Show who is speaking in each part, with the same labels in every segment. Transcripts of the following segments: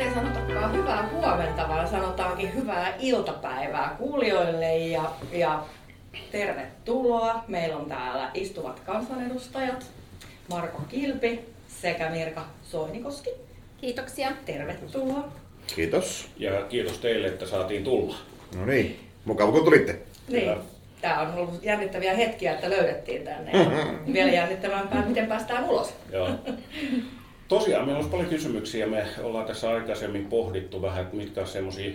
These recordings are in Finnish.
Speaker 1: nyt ei sanotakaan hyvää huomenta, vaan sanotaankin hyvää iltapäivää kuulijoille ja, ja tervetuloa. Meillä on täällä istuvat kansanedustajat Marko Kilpi sekä Mirka Soinikoski.
Speaker 2: Kiitoksia.
Speaker 1: Tervetuloa.
Speaker 3: Kiitos.
Speaker 4: Ja kiitos teille, että saatiin tulla.
Speaker 3: No niin, mukava kun tulitte.
Speaker 1: Niin. Tämä on ollut jännittäviä hetkiä, että löydettiin tänne. Ja vielä jännittävämpää, miten päästään ulos.
Speaker 4: Joo. Tosiaan meillä olisi paljon kysymyksiä. Me ollaan tässä aikaisemmin pohdittu vähän, että mitkä on semmoisia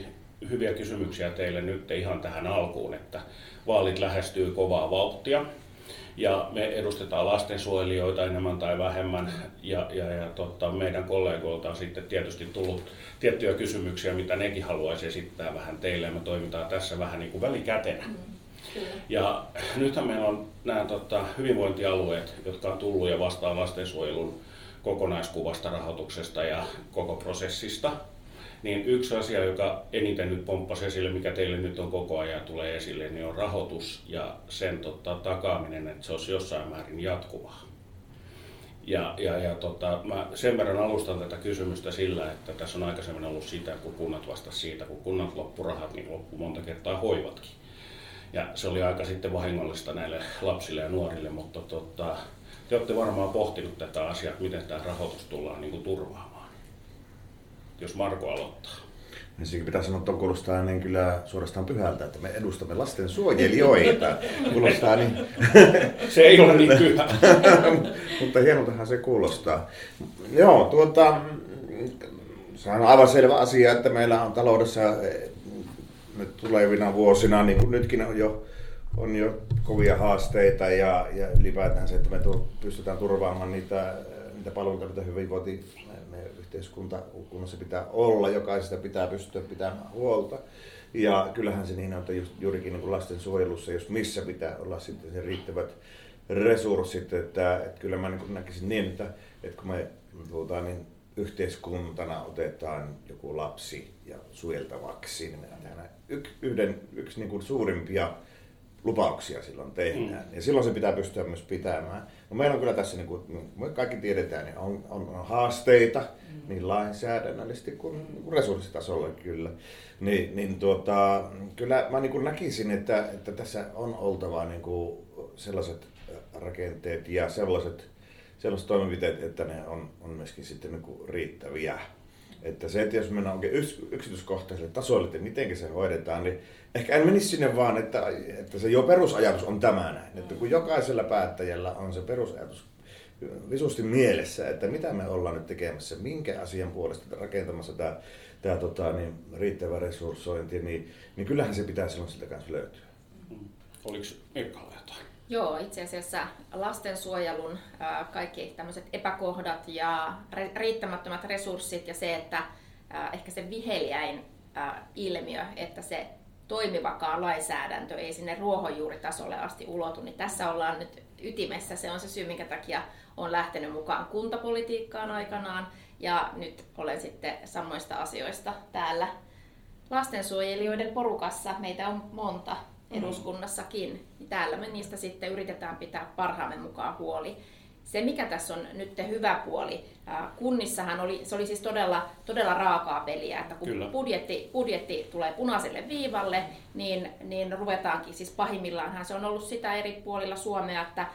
Speaker 4: hyviä kysymyksiä teille nyt ihan tähän alkuun, että vaalit lähestyy kovaa vauhtia. Ja me edustetaan lastensuojelijoita enemmän tai vähemmän ja, ja, ja tota, meidän kollegoilta on sitten tietysti tullut tiettyjä kysymyksiä, mitä nekin haluaisi esittää vähän teille. Me toimitaan tässä vähän niin kuin välikätenä. Mm. Ja nythän meillä on nämä tota, hyvinvointialueet, jotka on tullut ja vastaa lastensuojelun kokonaiskuvasta, rahoituksesta ja koko prosessista. Niin yksi asia, joka eniten nyt pomppasi esille, mikä teille nyt on koko ajan tulee esille, niin on rahoitus ja sen tota, takaaminen, että se olisi jossain määrin jatkuvaa. Ja, ja, ja tota, mä sen verran alustan tätä kysymystä sillä, että tässä on aikaisemmin ollut sitä, kun kunnat vastasivat siitä, kun kunnat loppurahat, niin loppu monta kertaa hoivatkin. Ja se oli aika sitten vahingollista näille lapsille ja nuorille, mutta tota, te olette varmaan pohtinut tätä asiaa, että miten tämä rahoitus tullaan niin kuin turvaamaan. Jos Marko aloittaa.
Speaker 3: Ensinnäkin pitää sanoa, että kuulostaa niin kyllä suorastaan pyhältä, että me edustamme lasten suojelijoita. kuulostaa niin...
Speaker 4: Se ei ole niin pyhä.
Speaker 3: Mutta hienoltahan se kuulostaa. Joo, tuota, se on aivan selvä asia, että meillä on taloudessa nyt tulevina vuosina, niin kuin nytkin on jo, on jo kovia haasteita ja, ja ylipäätään se, että me pystytään turvaamaan niitä, niitä palveluita, mitä hyvinvointi meidän yhteiskunnassa pitää olla, jokaisesta pitää pystyä pitämään huolta. Ja kyllähän se niin on, että just, juurikin niin lastensuojelussa, jos missä pitää olla sitten se riittävät resurssit, että, että kyllä mä niin näkisin niin, että, että kun me puhutaan niin yhteiskuntana otetaan joku lapsi ja suojeltavaksi, niin me yhden, yksi niin kuin suurimpia lupauksia silloin tehdään. Mm. Ja silloin se pitää pystyä myös pitämään. No meillä on kyllä tässä, niin kuin me kaikki tiedetään, niin on, on, on haasteita mm. niin lainsäädännöllisesti kuin, niin kuin resurssitasolla kyllä. Niin, niin tuota, kyllä mä niin kuin näkisin, että, että tässä on oltava niin kuin sellaiset rakenteet ja sellaiset, sellaiset toimenpiteet, että ne on, on myöskin sitten niin kuin riittäviä. Että se, että jos mennään oikein yksityiskohtaiselle tasolle, että miten se hoidetaan, niin ehkä en menisi sinne vaan, että, että se jo perusajatus on tämä näin. Että kun jokaisella päättäjällä on se perusajatus visusti mielessä, että mitä me ollaan nyt tekemässä, minkä asian puolesta rakentamassa tämä, tämä tota, niin, riittävä resurssointi, niin, niin kyllähän se pitää silloin siltä kanssa löytyä.
Speaker 4: Oliko Mirkalla jotain?
Speaker 2: Joo, itse asiassa lastensuojelun kaikki tämmöiset epäkohdat ja riittämättömät resurssit ja se, että ehkä se viheliäin ilmiö, että se toimivakaan lainsäädäntö ei sinne ruohonjuuritasolle asti ulotu, niin tässä ollaan nyt ytimessä. Se on se syy, minkä takia on lähtenyt mukaan kuntapolitiikkaan aikanaan ja nyt olen sitten samoista asioista täällä lastensuojelijoiden porukassa. Meitä on monta Mm. eduskunnassakin, täällä me niistä sitten yritetään pitää parhaamme mukaan huoli. Se, mikä tässä on nyt hyvä puoli, kunnissahan oli, se oli siis todella, todella raakaa peliä, että kun budjetti, budjetti tulee punaiselle viivalle, niin, niin ruvetaankin, siis pahimmillaanhan se on ollut sitä eri puolilla Suomea, että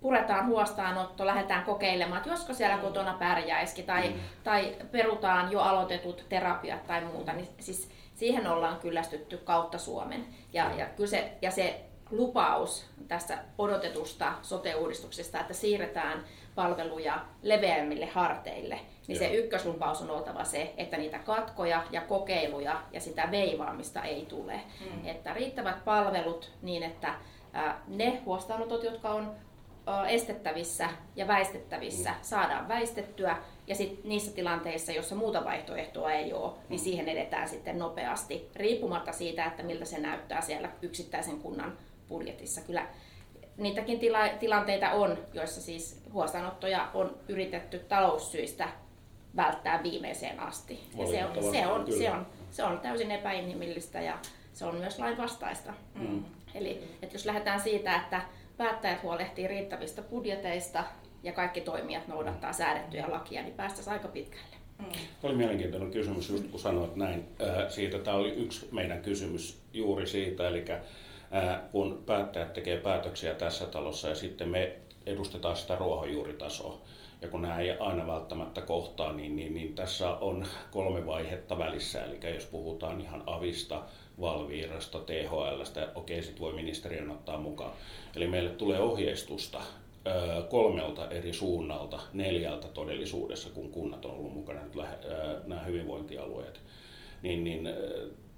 Speaker 2: puretaan huostaanotto, lähdetään kokeilemaan, että josko siellä kotona pärjäisikin, tai, mm. tai perutaan jo aloitetut terapiat tai muuta, niin siis siihen ollaan kyllästytty kautta Suomen. Ja, ja, kyllä se, ja se lupaus tästä odotetusta sote-uudistuksesta, että siirretään palveluja leveämmille harteille, niin Joo. se ykköslupaus on oltava se, että niitä katkoja ja kokeiluja ja sitä veivaamista ei tule. Mm. Että riittävät palvelut niin, että ne huostaanotot, jotka on estettävissä ja väistettävissä, mm. saadaan väistettyä ja sit niissä tilanteissa, joissa muuta vaihtoehtoa ei ole, niin mm. siihen edetään sitten nopeasti, riippumatta siitä, että miltä se näyttää siellä yksittäisen kunnan budjetissa. Kyllä niitäkin tila- tilanteita on, joissa siis huostaanottoja on yritetty taloussyistä välttää viimeiseen asti. Ja se, on, se, on, se, on, se on täysin epäinhimillistä ja se on myös lainvastaista. Mm. Eli että jos lähdetään siitä, että päättäjät huolehtii riittävistä budjeteista ja kaikki toimijat noudattaa säädettyjä lakia, niin päästäisiin aika pitkälle.
Speaker 4: Mm. oli mielenkiintoinen kysymys, just kun sanoit näin. Siitä tämä oli yksi meidän kysymys juuri siitä, eli kun päättäjät tekee päätöksiä tässä talossa ja sitten me edustetaan sitä ruohonjuuritasoa. Ja kun nämä ei aina välttämättä kohtaa, niin, niin, niin tässä on kolme vaihetta välissä. Eli jos puhutaan ihan avista, Valviirasta, THLstä, okei, sitten voi ministeriön ottaa mukaan. Eli meille tulee ohjeistusta kolmelta eri suunnalta, neljältä todellisuudessa, kun kunnat on ollut mukana, nämä hyvinvointialueet. Niin, niin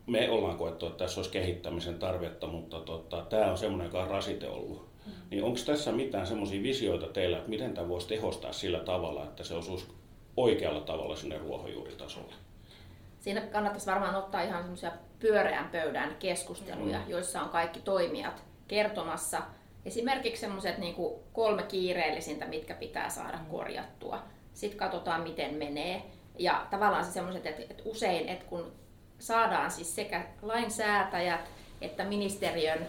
Speaker 4: me ollaan koettu, että tässä olisi kehittämisen tarvetta, mutta tota, tämä on semmoinen, joka on rasite ollut. Mm. Niin onko tässä mitään semmoisia visioita teillä, että miten tämä voisi tehostaa sillä tavalla, että se osuisi oikealla tavalla sinne ruohonjuuritasolle?
Speaker 2: Siinä kannattaisi varmaan ottaa ihan semmoisia pyöreän pöydän keskusteluja, mm. joissa on kaikki toimijat kertomassa esimerkiksi semmoiset niin kolme kiireellisintä, mitkä pitää saada mm. korjattua. Sitten katsotaan, miten menee. Ja tavallaan se semmoiset, että, että usein, että kun saadaan siis sekä lainsäätäjät että ministeriön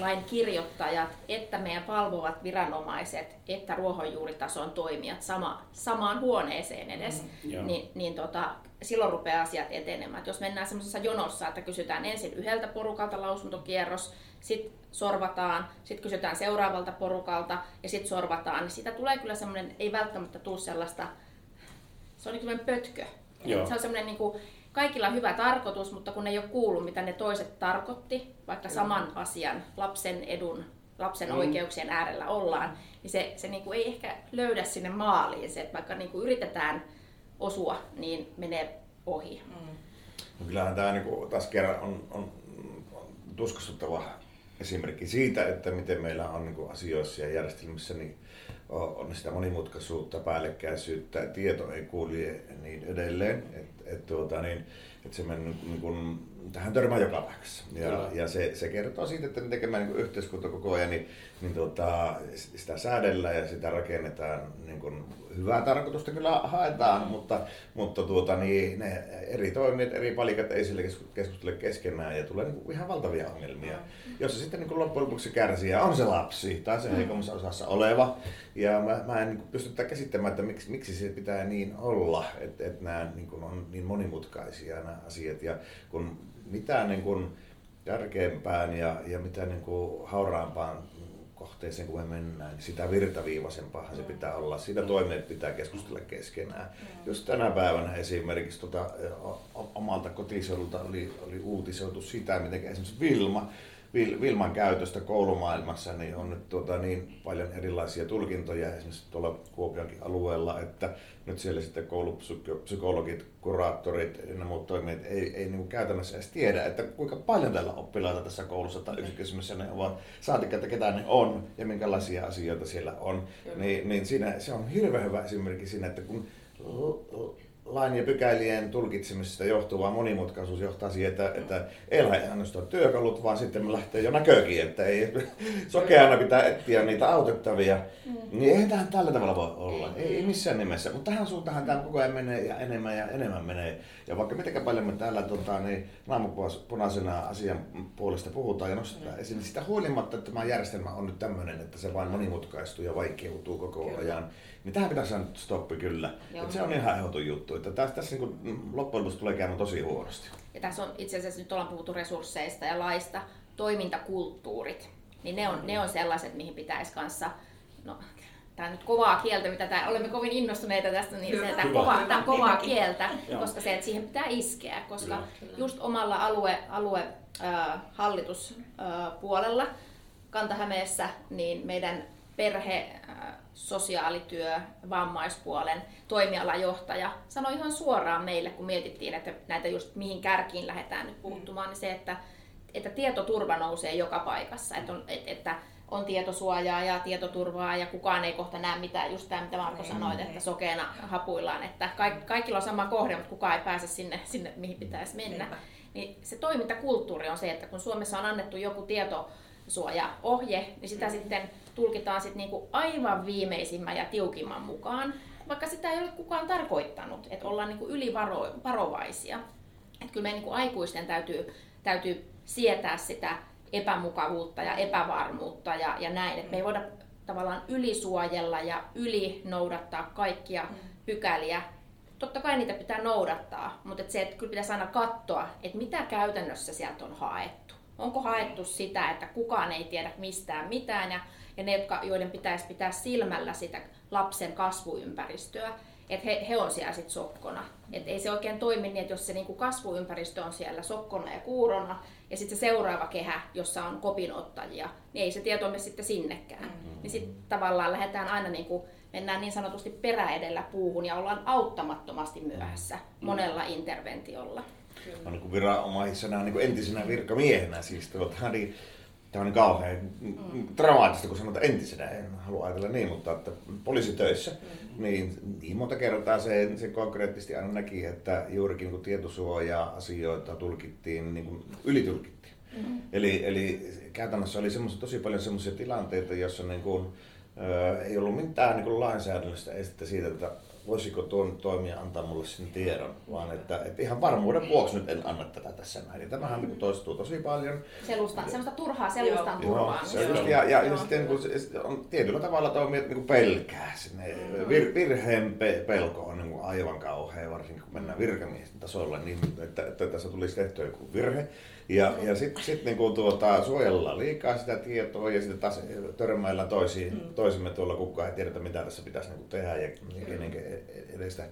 Speaker 2: lain kirjoittajat, että meidän valvovat viranomaiset, että ruohonjuuritason toimijat sama, samaan huoneeseen edes, mm, niin, niin tota, silloin rupeaa asiat etenemään. Et jos mennään semmoisessa jonossa, että kysytään ensin yhdeltä porukalta lausuntokierros, sitten sorvataan, sitten kysytään seuraavalta porukalta ja sitten sorvataan, niin siitä tulee kyllä semmoinen, ei välttämättä tule sellaista, se on niin pötkö. Joo. Se on semmoinen niin kuin, kaikilla on hyvä tarkoitus, mutta kun ei ole kuullut, mitä ne toiset tarkoitti, vaikka saman asian, lapsen edun, lapsen mm. oikeuksien äärellä ollaan, niin se, se niin kuin ei ehkä löydä sinne maaliin. Se, että vaikka niin kuin yritetään osua, niin menee ohi. Mm.
Speaker 3: No kyllähän tämä niin kuin, taas kerran on, on, on tuskastuttava esimerkki siitä, että miten meillä on niin kuin asioissa ja järjestelmissä niin on sitä monimutkaisuutta, päällekkäisyyttä, tieto ei kulje niin edelleen. Et, et, tuota, niin, että se mennyt niin kuin, tähän törmää joka paikassa. Ja, ja se, se, kertoo siitä, että me tekemään niin yhteiskunta koko ajan, niin, niin tuota, sitä säädellään ja sitä rakennetaan niin kuin, hyvää tarkoitusta kyllä haetaan, mm. mutta, mutta tuota, niin, ne eri toimijat, eri palikat ei sille keskustele keskenään ja tulee niin kuin, ihan valtavia ongelmia, mm. jossa sitten niin kuin loppujen lopuksi kärsijä on se lapsi tai se mm. heikommassa osassa oleva. Ja mä, mä en niin kuin, pysty käsittämään, että miksi, miksi se pitää niin olla, että, että nämä niin kuin, on niin monimutkaisia nämä asiat. Ja kun mitään niin kuin, tärkeämpään ja, ja mitä niin kuin, hauraampaan kohteeseen, kun me mennään, niin sitä virtaviivaisempaa se pitää olla. Siitä toimeet pitää keskustella keskenään. Jos tänä päivänä esimerkiksi tuota, omalta kotiseudulta oli, oli uutisoitu sitä, miten esimerkiksi Vilma Vilman käytöstä koulumaailmassa niin on nyt tuota, niin paljon erilaisia tulkintoja esimerkiksi tuolla Kuopionkin alueella, että nyt siellä sitten koulupsykologit, kuraattorit ja muut toimijat ei, ei niin käytännössä edes tiedä, että kuinka paljon täällä oppilaita tässä koulussa tai yksikössä ne ovat, saatika, että ketä ne on ja minkälaisia asioita siellä on. Niin, niin siinä, se on hirveän hyvä esimerkki siinä, että kun lain ja pykälien tulkitsemisesta johtuva monimutkaisuus johtaa siihen, että, että ei lähde ainoastaan työkalut, vaan sitten me lähtee jo näkökin, että ei sokeana pitää etsiä niitä autettavia. Mm. Niin eihän tähän tällä tavalla voi olla, ei, ei missään nimessä. Mutta tähän suuntaan tämä koko ajan menee ja enemmän ja enemmän menee. Ja vaikka miten paljon me täällä tota, niin, naamupunaisena asian puolesta puhutaan ja nostetaan mm. esiin, niin sitä huolimatta, että tämä järjestelmä on nyt tämmöinen, että se vain monimutkaistuu ja vaikeutuu koko ajan, niin tähän pitäisi saada stoppi kyllä. se on ihan ehdoton juttu että tässä, tässä niin loppujen lopuksi tulee käymään tosi huonosti.
Speaker 2: Ja tässä on itse asiassa nyt ollaan puhuttu resursseista ja laista, toimintakulttuurit, niin ne on, ne on sellaiset, mihin pitäisi kanssa, no tämä on nyt kovaa kieltä, mitä tämä, olemme kovin innostuneita tästä, niin se, tämä, kova, tämä kovaa kieltä, koska se, että siihen pitää iskeä, koska Kyllä. just omalla alue, alue äh, hallituspuolella äh, Kanta-Hämeessä, niin meidän perhe, sosiaalityö, vammaispuolen toimialajohtaja sanoi ihan suoraan meille, kun mietittiin, että näitä just mihin kärkiin lähdetään nyt puuttumaan, niin se, että, että tietoturva nousee joka paikassa, että on, että on tietosuojaa ja tietoturvaa ja kukaan ei kohta näe mitään, just tämä mitä Marko sanoi, että sokeena hapuillaan, että kaikilla on sama kohde, mutta kukaan ei pääse sinne, sinne mihin pitäisi mennä. Niin se toimintakulttuuri on se, että kun Suomessa on annettu joku tietosuojaohje, niin sitä sitten tulkitaan sit niinku aivan viimeisimmän ja tiukimman mukaan, vaikka sitä ei ole kukaan tarkoittanut, että ollaan niinku ylivarovaisia. Että kyllä meidän niinku aikuisten täytyy, täytyy sietää sitä epämukavuutta ja epävarmuutta ja, ja näin, että me ei voida tavallaan ylisuojella ja yli noudattaa kaikkia mm. pykäliä totta kai niitä pitää noudattaa, mutta et se, että kyllä pitäisi aina katsoa, että mitä käytännössä sieltä on haettu. Onko haettu sitä, että kukaan ei tiedä mistään mitään ja, ja ne, jotka, joiden pitäisi pitää silmällä sitä lapsen kasvuympäristöä, että he, he on siellä sitten sokkona. Et ei se oikein toimi niin, että jos se niinku kasvuympäristö on siellä sokkona ja kuurona, ja sitten se seuraava kehä, jossa on kopinottajia, niin ei se tieto mene sitten sinnekään. Mm-hmm. Niin sitten tavallaan lähdetään aina, niinku, mennään niin sanotusti perä edellä puuhun ja ollaan auttamattomasti myöhässä mm-hmm. monella interventiolla.
Speaker 3: No, niin kuin viranomaisena, niin kuin entisenä virkamiehenä siis tuota, niin Tämä on niin kauhean mm. dramaattista, kun sanotaan entisenä, en halua ajatella niin, mutta että poliisitöissä, mm. niin, niin monta kertaa se, se konkreettisesti aina näki, että juurikin kun tietosuoja-asioita tulkittiin, niin kuin ylitulkittiin. Mm. Eli, eli käytännössä oli tosi paljon sellaisia tilanteita, joissa niin kuin, ö, ei ollut mitään niin kuin lainsäädännöllistä estettä siitä, että voisiko tuon toimija antaa mulle sen tiedon, vaan että, että ihan varmuuden vuoksi nyt en anna tätä tässä näin. Ja tämähän niin toistuu tosi paljon.
Speaker 2: Selusta, semmoista turhaa selustan turhaa.
Speaker 3: Ja, ja, ja, ja sitten niin kuin, on tietyllä tavalla toimijat niin kuin pelkää. Sinne, mm. vir, virheen pe, pelko on niin kuin aivan kauhea, varsinkin kun mennään virkamiesten tasolla, niin että, että tässä tulisi tehtyä joku virhe. Ja, ja sitten sit niinku tuota, suojellaan liikaa sitä tietoa ja sitten taas törmäillään toisiin, mm. toisimme tuolla kukaan ei tiedetä mitä tässä pitäisi niinku tehdä ja kenen edestä.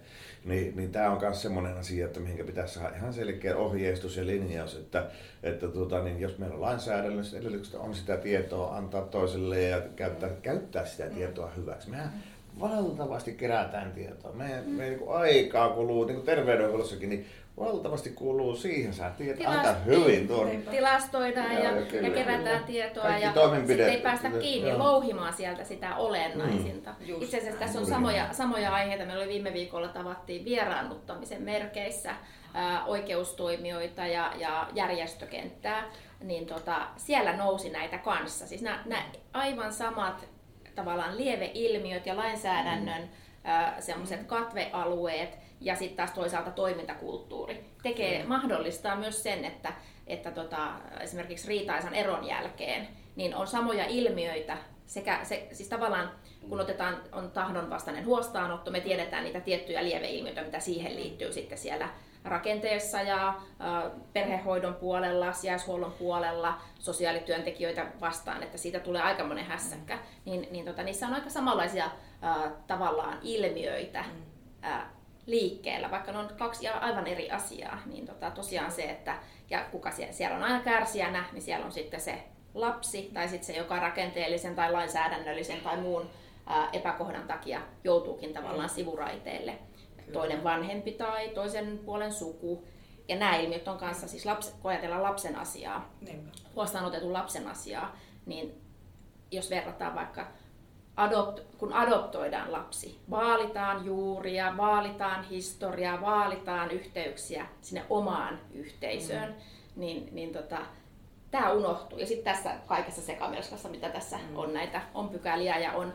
Speaker 3: Niin, niin tämä on myös semmoinen asia, että mihinkä pitäisi saada ihan selkeä ohjeistus ja linjaus, että, että tuota, niin jos meillä on lainsäädännölliset edellytykset on sitä tietoa antaa toiselle ja käyttää, käyttää sitä tietoa hyväksi. Mehän valtavasti kerätään tietoa. Me, me niin aikaa kuluu, niin kuin terveydenhuollossakin, niin valtavasti kuuluu siihen. Sä tiedät Tilast- aika hyvin tuon.
Speaker 2: Tilastoidaan ja, ja, ja, ja kerätään tietoa ja sitten ei päästä kiinni ja. louhimaan sieltä sitä olennaisinta. Mm. Itse asiassa tässä on samoja, samoja aiheita. Meillä oli viime viikolla tavattiin vieraannuttamisen merkeissä ää, oikeustoimijoita ja, ja järjestökenttää. Niin tota, siellä nousi näitä kanssa. Siis nämä, nämä aivan samat tavallaan lieveilmiöt ja lainsäädännön mm. semmoiset katvealueet, ja sitten taas toisaalta toimintakulttuuri tekee, mm. mahdollistaa myös sen, että, että tota, esimerkiksi riitaisan eron jälkeen niin on samoja ilmiöitä, sekä se, siis tavallaan kun otetaan, on tahdonvastainen huostaanotto, me tiedetään niitä tiettyjä lieveilmiöitä, mitä siihen liittyy sitten siellä rakenteessa ja perhehoidon puolella, sijaishuollon puolella, sosiaalityöntekijöitä vastaan, että siitä tulee aika monen hässäkkä, niin, niin tota, niissä on aika samanlaisia ää, tavallaan ilmiöitä, mm liikkeellä, vaikka ne on kaksi aivan eri asiaa, niin tota, tosiaan se, että ja kuka siellä, siellä on aina kärsijänä, niin siellä on sitten se lapsi tai sitten se, joka rakenteellisen tai lainsäädännöllisen tai muun ää, epäkohdan takia joutuukin tavallaan mm. sivuraiteelle. Kyllä. Toinen vanhempi tai toisen puolen suku. Ja nämä ilmiöt on kanssa, siis lapsi, kun ajatellaan lapsen asiaa, huostaan otetun lapsen asiaa, niin jos verrataan vaikka adopt, kun adoptoidaan lapsi, vaalitaan juuria, vaalitaan historiaa, vaalitaan yhteyksiä sinne omaan yhteisöön, mm. niin, niin tota, tämä unohtuu. Ja sitten tässä kaikessa sekamelskassa, mitä tässä mm. on näitä, on pykäliä ja on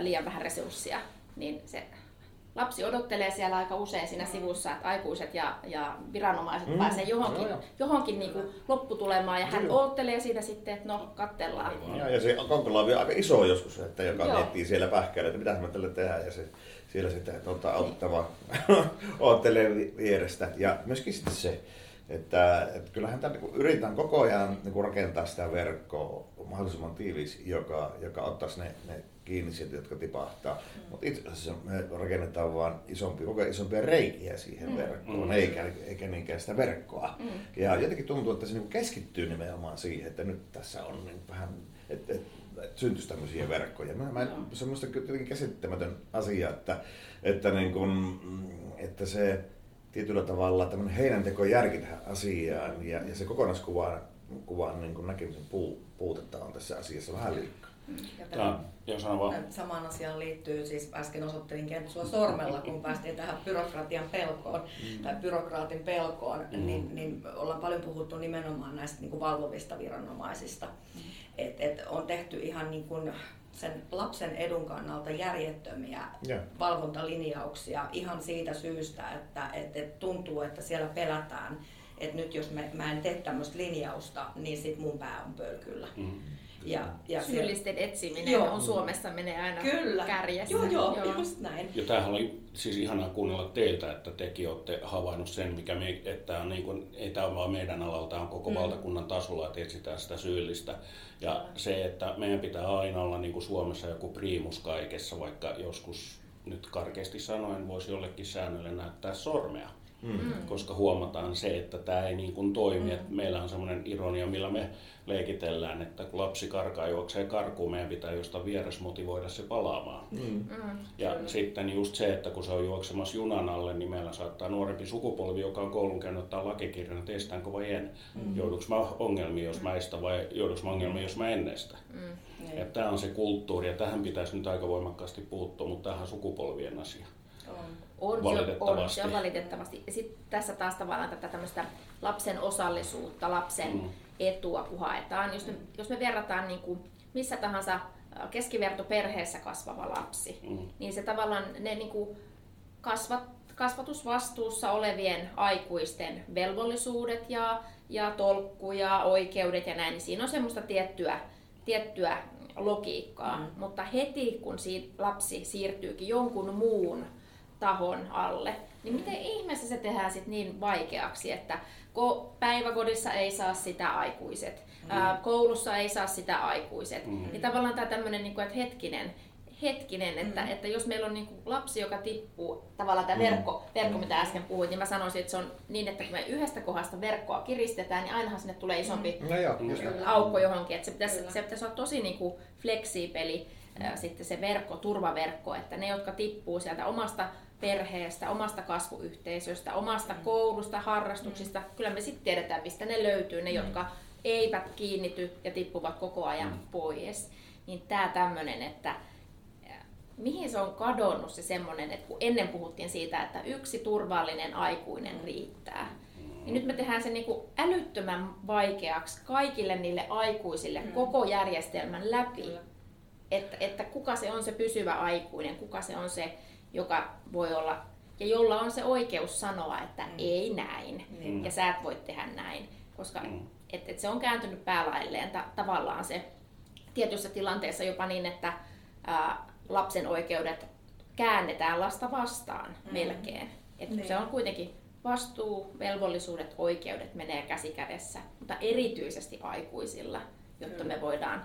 Speaker 2: liian vähän resursseja, niin se lapsi odottelee siellä aika usein siinä sivussa, että aikuiset ja, ja viranomaiset mm. pääsee johonkin, no, johonkin niin kuin lopputulemaan ja hän Kyllä. odottelee siitä sitten, että no kattellaan.
Speaker 3: Ja, ja se konkola on aika iso joskus, että joka Joo. miettii siellä pähkäillä, että mitä me tälle tehdään ja se siellä sitten tuota, auttava odottelee vierestä. Ja myöskin sitten se, että, että kyllähän tämä, niin yritetään koko ajan niin rakentaa sitä verkkoa mahdollisimman tiivis, joka, joka ottaisi ne, ne kiinni sieltä, jotka tipahtaa. Mm. Mutta itse asiassa me rakennetaan vaan isompi, koko isompia reikiä siihen mm. verkkoon, mm. eikä, eikä niinkään sitä verkkoa. Mm. Ja jotenkin tuntuu, että se niin keskittyy nimenomaan siihen, että nyt tässä on niin vähän, että et, et syntyisi tämmöisiä verkkoja. Mä, mä, se on jotenkin käsittämätön asia, että, että, niin kun, että se tietyllä tavalla tämmöinen heinänteko järki tähän asiaan ja, ja se kokonaiskuvan kuvan niin näkemisen puu, puutetta on tässä asiassa vähän liikaa.
Speaker 1: Tämä, Samaan asiaan liittyy, siis äsken osoittelin Kentsua sormella, kun päästiin tähän byrokratian pelkoon mm. tai byrokraatin pelkoon, mm. niin, niin ollaan paljon puhuttu nimenomaan näistä niin kuin valvovista viranomaisista. Mm. Et, et on tehty ihan niin kuin sen lapsen edun kannalta järjettömiä yeah. valvontalinjauksia ihan siitä syystä, että et, et tuntuu, että siellä pelätään, että nyt jos me, mä en tee tämmöistä linjausta, niin sit mun pää on pölkyllä. Mm. Ja, ja se-
Speaker 2: Syyllisten etsiminen
Speaker 1: Joo.
Speaker 2: on Suomessa menee aina
Speaker 1: Kyllä.
Speaker 2: kärjessä.
Speaker 1: Joo, joo, joo, just näin.
Speaker 4: Ja tämähän oli siis ihanaa kuunnella teiltä, että tekin olette havainnut sen, mikä me, että tämä on niin kuin, ei tämä ole vaan meidän alalla, tämä on koko mm. valtakunnan tasolla, että etsitään sitä syyllistä. Ja se, että meidän pitää aina olla niin kuin Suomessa joku priimus kaikessa, vaikka joskus nyt karkeasti sanoen voisi jollekin säännölle näyttää sormea. Mm. Koska huomataan se, että tämä ei niin kuin toimi. Mm. Että meillä on semmoinen ironia, millä me leikitellään, että kun lapsi karkaa juoksee karkuun, meidän pitää jostain vieressä motivoida se palaamaan. Mm. Ja Kyllä. sitten just se, että kun se on juoksemassa junan alle, niin meillä saattaa nuorempi sukupolvi, joka on koulun käynyt ottaa lakikirjan, että estäänkö vai en. Mm. Jouduks mä ongelmiin, jos mä estän vai jouduks mä ongelmiin, jos mä en estä. Mm. Ja tämä on se kulttuuri ja tähän pitäisi nyt aika voimakkaasti puuttua, mutta tähän sukupolvien asia.
Speaker 1: On.
Speaker 2: On, se on,
Speaker 4: Valitettavasti.
Speaker 2: se on valitettavasti. Ja sitten tässä taas tavallaan tätä tämmöistä lapsen osallisuutta, lapsen
Speaker 4: Mm.
Speaker 2: etua kun haetaan. Jos me, jos me verrataan niin kuin missä tahansa äh, keskivertoperheessä kasvava lapsi,
Speaker 4: Mm.
Speaker 2: niin se tavallaan ne niin kuin kasvat, kasvatusvastuussa olevien aikuisten velvollisuudet ja, ja tolkku ja oikeudet ja näin, niin siinä on semmoista tiettyä, tiettyä logiikkaa. Mm. Mutta heti kun si- lapsi siirtyykin jonkun muun tahon alle, niin miten ihmeessä se tehdään sit niin vaikeaksi, että ko- päiväkodissa ei saa sitä aikuiset, ää, koulussa ei saa sitä aikuiset.
Speaker 4: Mm.
Speaker 2: Niin tavallaan tämä tämmöinen, niin että hetkinen, hetkinen, että, mm. että jos meillä on niin kuin lapsi, joka tippuu, tavallaan tämä verkko, verkko, mitä äsken puhuit, niin mä sanoisin, että se on niin, että kun me yhdestä kohdasta verkkoa kiristetään, niin ainahan sinne tulee isompi
Speaker 3: No joo,
Speaker 2: aukko johonkin. Että se, pitäisi,
Speaker 1: Kyllä.
Speaker 2: se pitäisi olla tosi niin kuin fleksiipeli ää, sitten se verkko, turvaverkko, että ne, jotka tippuu sieltä omasta perheestä, omasta kasvuyhteisöstä, omasta koulusta, harrastuksista, kyllä me sitten tiedetään, mistä ne löytyy, ne, jotka eivät kiinnity ja tippuvat koko ajan pois. Niin tämä tämmöinen, että mihin se on kadonnut se semmoinen, että kun ennen puhuttiin siitä, että yksi turvallinen aikuinen riittää, niin nyt me tehdään se niin kuin älyttömän vaikeaksi kaikille niille aikuisille koko järjestelmän läpi,
Speaker 1: Kyllä.
Speaker 2: että, että kuka se on se pysyvä aikuinen, kuka se on se, joka voi olla ja jolla on se oikeus sanoa, että ei näin
Speaker 1: Niin.
Speaker 2: ja sä et voi tehdä näin, koska
Speaker 4: Mm.
Speaker 2: et, et se on kääntynyt päälailleen ta- tavallaan se tietyissä tilanteissa jopa niin, että ää, lapsen oikeudet käännetään lasta vastaan
Speaker 1: Mm.
Speaker 2: melkein. Et
Speaker 1: Niin.
Speaker 2: Se on kuitenkin vastuu, velvollisuudet, oikeudet menee käsi kädessä, mutta erityisesti aikuisilla, jotta
Speaker 1: Kyllä.
Speaker 2: me voidaan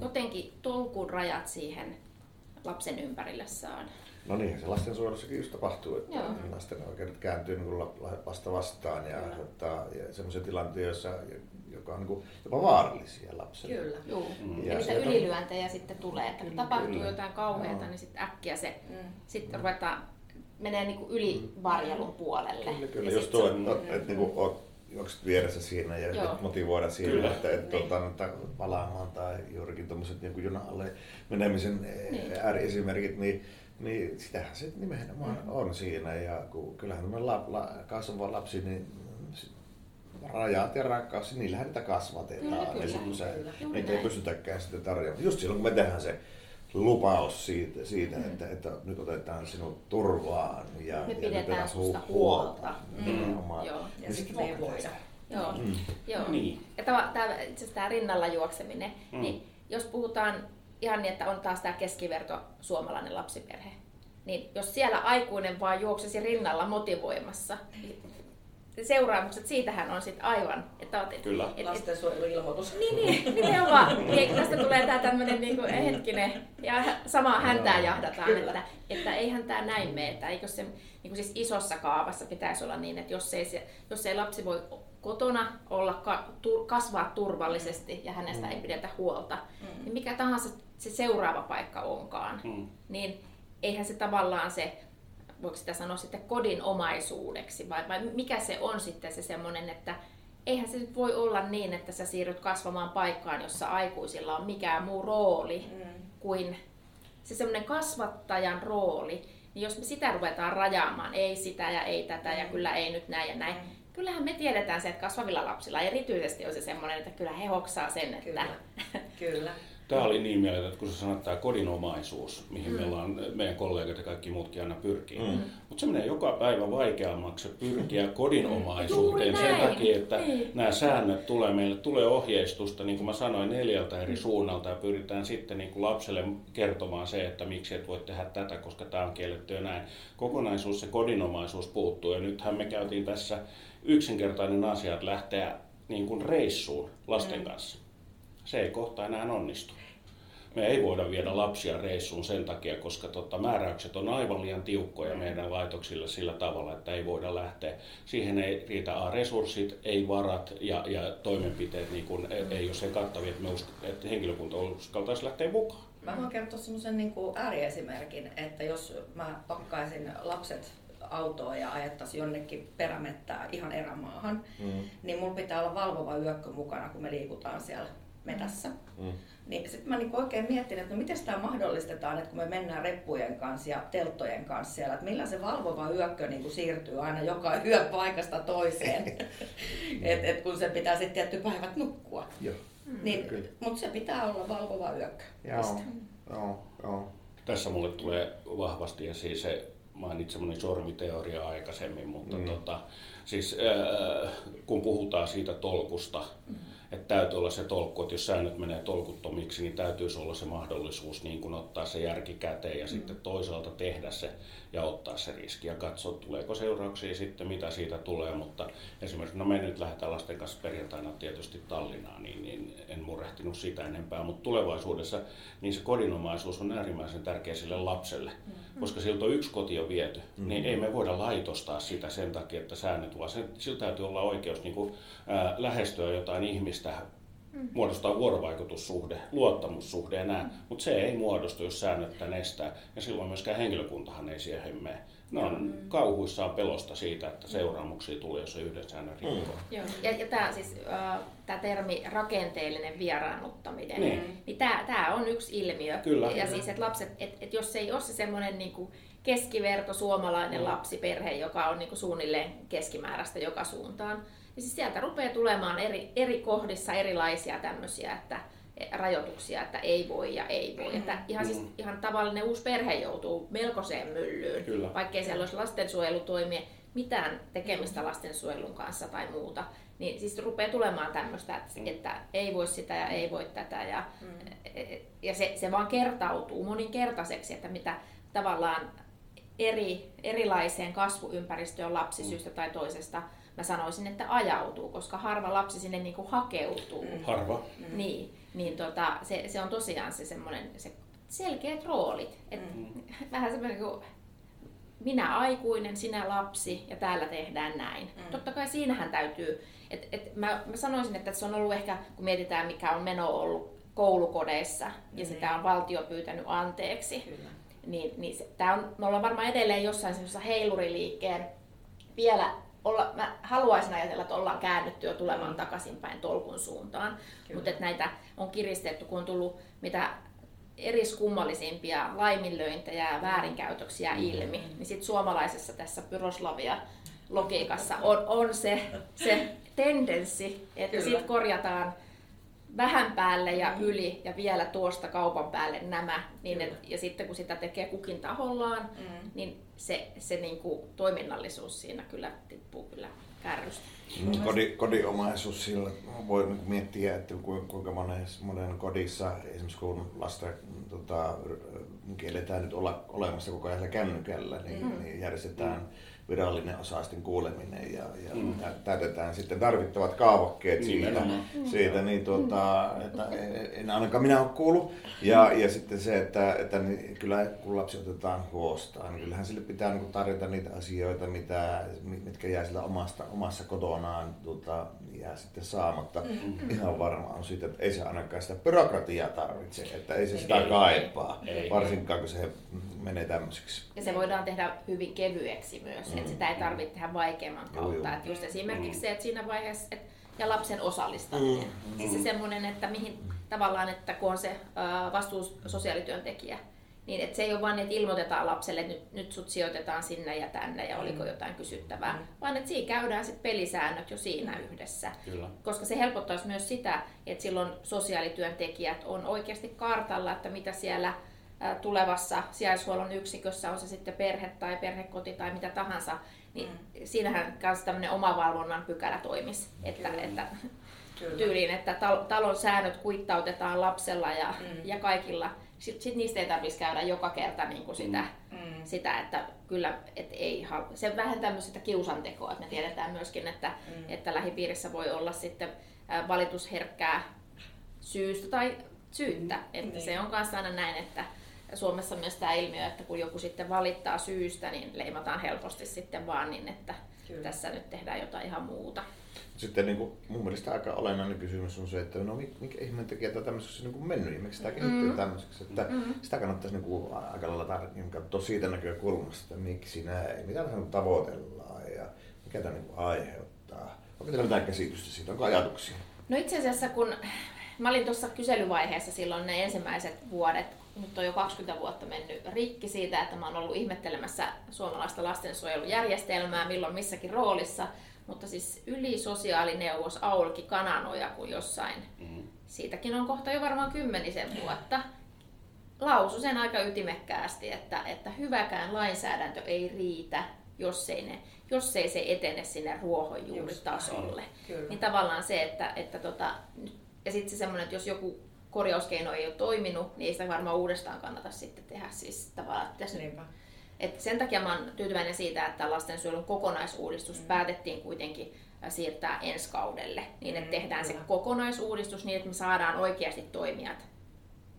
Speaker 2: jotenkin tolkun rajat siihen lapsen ympärille saada.
Speaker 3: No niin, se lastensuojelussakin just tapahtuu, että
Speaker 2: Joo.
Speaker 3: lasten oikeudet kääntyy niin lasta vastaan ja, ja semmoisia tilanteita, joissa, joka on niin kuin jopa vaarallisia lapselle.
Speaker 1: Kyllä.
Speaker 2: Joo.
Speaker 4: Mm.
Speaker 2: Ja, niitä ylilyöntejä sitten tulee, että kun
Speaker 1: Kyllä.
Speaker 2: tapahtuu
Speaker 3: Kyllä.
Speaker 2: jotain kauheata,
Speaker 3: Joo.
Speaker 2: niin sitten äkkiä se
Speaker 1: Mm.
Speaker 2: sitten ruvetaan menee niin kuin yli varjelun puolelle.
Speaker 3: Kyllä, kyllä.
Speaker 2: Ja
Speaker 3: Just
Speaker 2: sit
Speaker 3: tuo,
Speaker 2: se-
Speaker 3: että et, et, niin oot juokset vieressä siinä ja
Speaker 2: Joo.
Speaker 3: motivoida siinä,
Speaker 4: Kyllä.
Speaker 3: että et,
Speaker 1: Niin.
Speaker 3: tuota, että palaamaan tai juurikin tuommoiset niin junan alle menemisen
Speaker 2: niin.
Speaker 3: ääriesimerkit, niin, niin sitähän se nimenomaan
Speaker 2: Mm.
Speaker 3: on siinä. Ja kun, kyllähän tämmöinen la, la, kasvava lapsi, niin rajat ja rakkaus, niillähän niitä kasvatetaan.
Speaker 2: Kyllä, kyllä.
Speaker 3: Ja sä,
Speaker 2: Kyllä. Juuri
Speaker 3: niitä ei pystytäkään sitten tarjoamaan. Just silloin kun me tehdään se lupaus siitä, siitä että, että nyt otetaan sinut turvaan ja,
Speaker 2: Me
Speaker 3: ja
Speaker 2: pidetään
Speaker 3: nyt
Speaker 2: susta
Speaker 3: hu-
Speaker 2: huolta.
Speaker 3: Nimenomaan.
Speaker 2: Joo.
Speaker 1: Ja
Speaker 3: Niin
Speaker 1: sitten
Speaker 3: sit
Speaker 1: me voidaan.
Speaker 2: Joo.
Speaker 3: Mm.
Speaker 2: Joo.
Speaker 4: Niin.
Speaker 2: Ja tämä, tämä, itse asiassa tämä rinnalla juokseminen,
Speaker 4: Mm.
Speaker 2: niin jos puhutaan ihan niin, että on taas tämä keskiverto suomalainen lapsiperhe, niin jos siellä aikuinen vaan juoksisi rinnalla motivoimassa, niin seuraamukset siitähän on sitten aivan, että oot,
Speaker 4: Kyllä.
Speaker 2: et, et,
Speaker 1: Lastensuojeluilmoitus.
Speaker 2: Niin, niin, nimenomaan. Niin, tästä tulee tämä tämmöinen niinku hetkinen, ja samaa häntää jahdataan, että, että eihän tämä näin mene. Että eikö se niinku siis isossa kaavassa pitäisi olla niin, että jos ei, se, jos ei lapsi voi kotona olla, kasvaa turvallisesti ja hänestä ei pidetä huolta,
Speaker 1: Mm.
Speaker 2: niin mikä tahansa se seuraava paikka onkaan,
Speaker 4: Mm.
Speaker 2: niin eihän se tavallaan se, voiko sitä sanoa sitten kodin omaisuudeksi, vai, vai mikä se on sitten se semmoinen, että eihän se nyt voi olla niin, että sä siirryt kasvamaan paikkaan, jossa aikuisilla on mikään muu rooli
Speaker 1: Mm.
Speaker 2: kuin se semmoinen kasvattajan rooli, niin jos me sitä ruvetaan rajaamaan, ei sitä ja ei tätä ja kyllä ei nyt näin ja näin,
Speaker 1: Mm.
Speaker 2: Kyllähän me tiedetään se, että kasvavilla lapsilla erityisesti on se semmoinen, että kyllä he hoksaa sen, että
Speaker 1: Kyllä. Kyllä.
Speaker 4: Tämä oli niin mieletön, kun sä sanot tämä kodinomaisuus, mihin mm. meillä on, meidän kollegat ja kaikki muutkin aina pyrkii. Mm. Mutta se menee joka päivä vaikeammaksi pyrkiä kodinomaisuuteen sen takia, että niin. nämä säännöt tulee meille, tulee ohjeistusta, niin kuin mä sanoin, neljältä eri suunnalta ja pyritään sitten niin kuin lapselle kertomaan se, että miksi et voi tehdä tätä, koska tämä on kielletty ja näin. Kokonaisuus, se kodinomaisuus puuttuu ja nythän me käytiin tässä yksinkertainen asia, että lähteä niin kuin reissuun lasten mm. kanssa se ei kohta enää onnistu. Me ei voida viedä lapsia reissuun sen takia, koska tota, määräykset on aivan liian tiukkoja meidän laitoksilla sillä tavalla, että ei voida lähteä. Siihen ei riitä A, resurssit, ei varat ja, ja toimenpiteet niin kun, mm. ei ole sen kattavia, että, me usk- että henkilökunta uskaltaisi lähteä mukaan.
Speaker 1: Mä voin kertoa semmoisen niin ääriesimerkin, että jos mä pakkaisin lapset autoa ja ajettaisiin jonnekin perämettää ihan erämaahan, mm. niin mulla pitää olla valvova yökkö mukana, kun me liikutaan siellä metässä. Mm. Niin sitten mä niinku oikein mietin, että no miten tämä mahdollistetaan, että kun me mennään reppujen kanssa ja telttojen kanssa siellä, että millä se valvova yökkö niinku siirtyy aina joka yö paikasta toiseen. et, et kun se pitää sitten tietty päivät nukkua. Joo. Niin, mutta se pitää olla valvova yökkö.
Speaker 3: Joo. Joo, joo.
Speaker 4: Tässä mulle tulee vahvasti esiin se mainitsemani sormiteoria aikaisemmin, mutta mm. tota, siis, äh, kun puhutaan siitä tolkusta, mm että täytyy olla se tolkku, että jos säännöt menee tolkuttomiksi, niin täytyisi olla se mahdollisuus niin kuin ottaa se järki käteen ja mm. sitten toisaalta tehdä se ja ottaa se riski ja katsoa, tuleeko seurauksia sitten, mitä siitä tulee. Mutta esimerkiksi, no me nyt lähdetään lasten kanssa perjantaina tietysti Tallinnaan, niin, niin en murehtinut sitä enempää, mutta tulevaisuudessa niin se kodinomaisuus on äärimmäisen tärkeä sille lapselle, mm. koska siltä on yksi koti on viety, mm. niin ei me voida laitostaa sitä sen takia, että säännöt, vaan sen, sillä täytyy olla oikeus niin kuin, ää, lähestyä jotain ihmistä mm. muodostaa vuorovaikutussuhde, luottamussuhde ja näin, mm. mutta se ei muodostu, jos säännöt tämän estää, ja silloin myöskään henkilökuntahan ei siihen mene. Ne on mm. kauhuissaan pelosta siitä, että seuraamuksia tulee, jos se yhden säännön.
Speaker 2: Mm. Joo. Ja, ja tämä siis, äh, tämä termi rakenteellinen vieraannuttaminen, niin, niin tämä on yksi ilmiö.
Speaker 4: Kyllä.
Speaker 2: Ja siis, että lapset, et, et jos ei ole se semmoinen niin keskiverto suomalainen mm. lapsiperhe, joka on niin kuin suunnilleen keskimääräistä joka suuntaan, niin siis sieltä rupeaa tulemaan eri, eri kohdissa erilaisia tämmöisiä, että rajoituksia, että ei voi ja ei voi. Että ihan, siis, mm. ihan tavallinen uusi perhe joutuu melkoiseen myllyyn, Kyllä. vaikkei siellä olisi lastensuojelutoimia mitään tekemistä lastensuojelun kanssa tai muuta. Niin siis rupeaa tulemaan tämmöistä, että, mm. että ei voi sitä ja ei voi tätä. Ja, mm. ja se, se vaan kertautuu moninkertaiseksi, että mitä tavallaan eri, erilaiseen kasvuympäristöön lapsi mm. syystä tai toisesta mä sanoisin, että ajautuu, koska harva lapsi sinne niin kuin hakeutuu. Mm.
Speaker 4: Harva.
Speaker 2: Mm. Niin, niin tota, se, se on tosiaan se semmoinen se selkeät roolit. Et mm. Vähän semmoinen kuin minä aikuinen, sinä lapsi ja täällä tehdään näin. Mm. Totta kai siinähän täytyy, et, et mä, mä sanoisin, että se on ollut ehkä, kun mietitään mikä on meno ollut koulukodeissa ja mm. sitä on valtio pyytänyt anteeksi, Kyllä. niin, niin se, tää on, me ollaan varmaan edelleen jossain semmoisessa heiluriliikkeen vielä olla, mä haluaisin ajatella, että ollaan käännytty jo tulemaan mm. takaisinpäin tolkun suuntaan, mutta että näitä on kiristetty, kun on tullut mitä eriskummallisimpia laiminlöintejä ja väärinkäytöksiä mm. ilmi, niin sitten suomalaisessa tässä pyroslavia logiikassa on, on se, se tendenssi, että sitten korjataan vähän päälle ja mm. yli ja vielä tuosta kaupan päälle nämä. Niin et, ja sitten kun sitä tekee kukin tahollaan, mm. niin se, se niin kuin toiminnallisuus siinä kyllä tippuu kyllä kärrystä.
Speaker 3: Mm. Kodi, kodinomaisuus sillä voi miettiä, että kuinka monessa, monen kodissa, esimerkiksi kun lasta tota, kielletään nyt olla olemassa koko ajan kännykällä, niin, mm. niin järjestetään mm virallinen osaisten kuuleminen ja, ja mm. täytetään sitten tarvittavat kaavokkeet niin, siitä, siitä niin tuota, että en ainakaan minä ole kuullut. Ja, ja sitten se, että, että niin, kyllä kun lapsi otetaan huostaan, niin kyllähän sille pitää niin tarjota niitä asioita, mitä, mitkä jää sillä omasta, omassa kotonaan tuota, jää sitten saamatta. Mm. Ihan varma on siitä, että ei se ainakaan sitä byrokratiaa tarvitse, että ei se sitä ei, kaipaa, ei, ei, varsinkaan kun se menee tämmöiseksi.
Speaker 2: Ja se voidaan tehdä hyvin kevyeksi myös, mm. että sitä ei tarvitse tehdä vaikeamman kautta. Että just esimerkiksi mm. se, että siinä vaiheessa, että ja lapsen osallistaminen. Mm. Siis se semmoinen, että mihin tavallaan, että kun on se vastuus sosiaalityöntekijä, Niin että se ei ole vain, että ilmoitetaan lapselle, että nyt, nyt sut sijoitetaan sinne ja tänne ja oliko mm. jotain kysyttävää, mm. vaan että siinä käydään sitten pelisäännöt jo siinä yhdessä.
Speaker 4: Kyllä.
Speaker 2: Koska se helpottaisi myös sitä, että silloin sosiaalityöntekijät on oikeasti kartalla, että mitä siellä tulevassa sijaishuollon yksikössä, on se sitten perhe tai perhekoti tai mitä tahansa, niin mm. siinähän myös tämmöinen omavalvonnan pykälä toimisi. Että, että Kyllä. tyyliin, että talon säännöt kuittautetaan lapsella ja, mm. ja kaikilla. Sitten sit niistä ei tarvitsisi käydä joka kerta niin kuin sitä, mm. mm. sitä, että kyllä et ei, se vähentää myös sitä kiusantekoa. Että me tiedetään myöskin, että, mm. että lähipiirissä voi olla sitten valitusherkkää syystä tai syyttä. Mm. Että niin. se on kanssa aina näin, että Suomessa myös tämä ilmiö, että kun joku sitten valittaa syystä, niin leimataan helposti sitten vaan niin, että Kyllä. tässä nyt tehdään jotain ihan muuta.
Speaker 3: Sitten niin kuin, mun mielestä aika olennainen kysymys on se, että no mikä ihmeen tekee tätä tämmöisessä niin kuin mennyt ja miksi tämä kehittyy mm. tämmöiseksi. Että mm. Sitä kannattaisi niin kuin, aika lailla tarkemmin katsoa siitä näkökulmasta, että miksi näin, mitä tässä tavoitellaan ja mikä tämä niin kuin aiheuttaa. Onko teillä mitään käsitystä siitä, onko ajatuksia?
Speaker 2: No itse asiassa kun mä olin tuossa kyselyvaiheessa silloin ne ensimmäiset vuodet, nyt on jo 20 vuotta mennyt rikki siitä, että mä oon ollut ihmettelemässä suomalaista lastensuojelujärjestelmää milloin missäkin roolissa, mutta siis ylisosiaalineuvos Aulki Kananoja kuin jossain, mm. siitäkin on kohta jo varmaan kymmenisen vuotta, lausu sen aika ytimekkäästi, että, että hyväkään lainsäädäntö ei riitä, jos ei, ne, jos ei se etene sinne ruohonjuuritasolle. Niin tavallaan se, että, että tota, ja sitten se semmoinen, että jos joku korjauskeino ei ole toiminut, niin ei sitä varmaan uudestaan kannata sitten tehdä. Siis tavallaan, että et sen takia mä oon tyytyväinen siitä, että lastensuojelun kokonaisuudistus mm. päätettiin kuitenkin äh, siirtää ensi kaudelle, niin että mm, tehdään se kokonaisuudistus niin, että me saadaan oikeasti toimijat.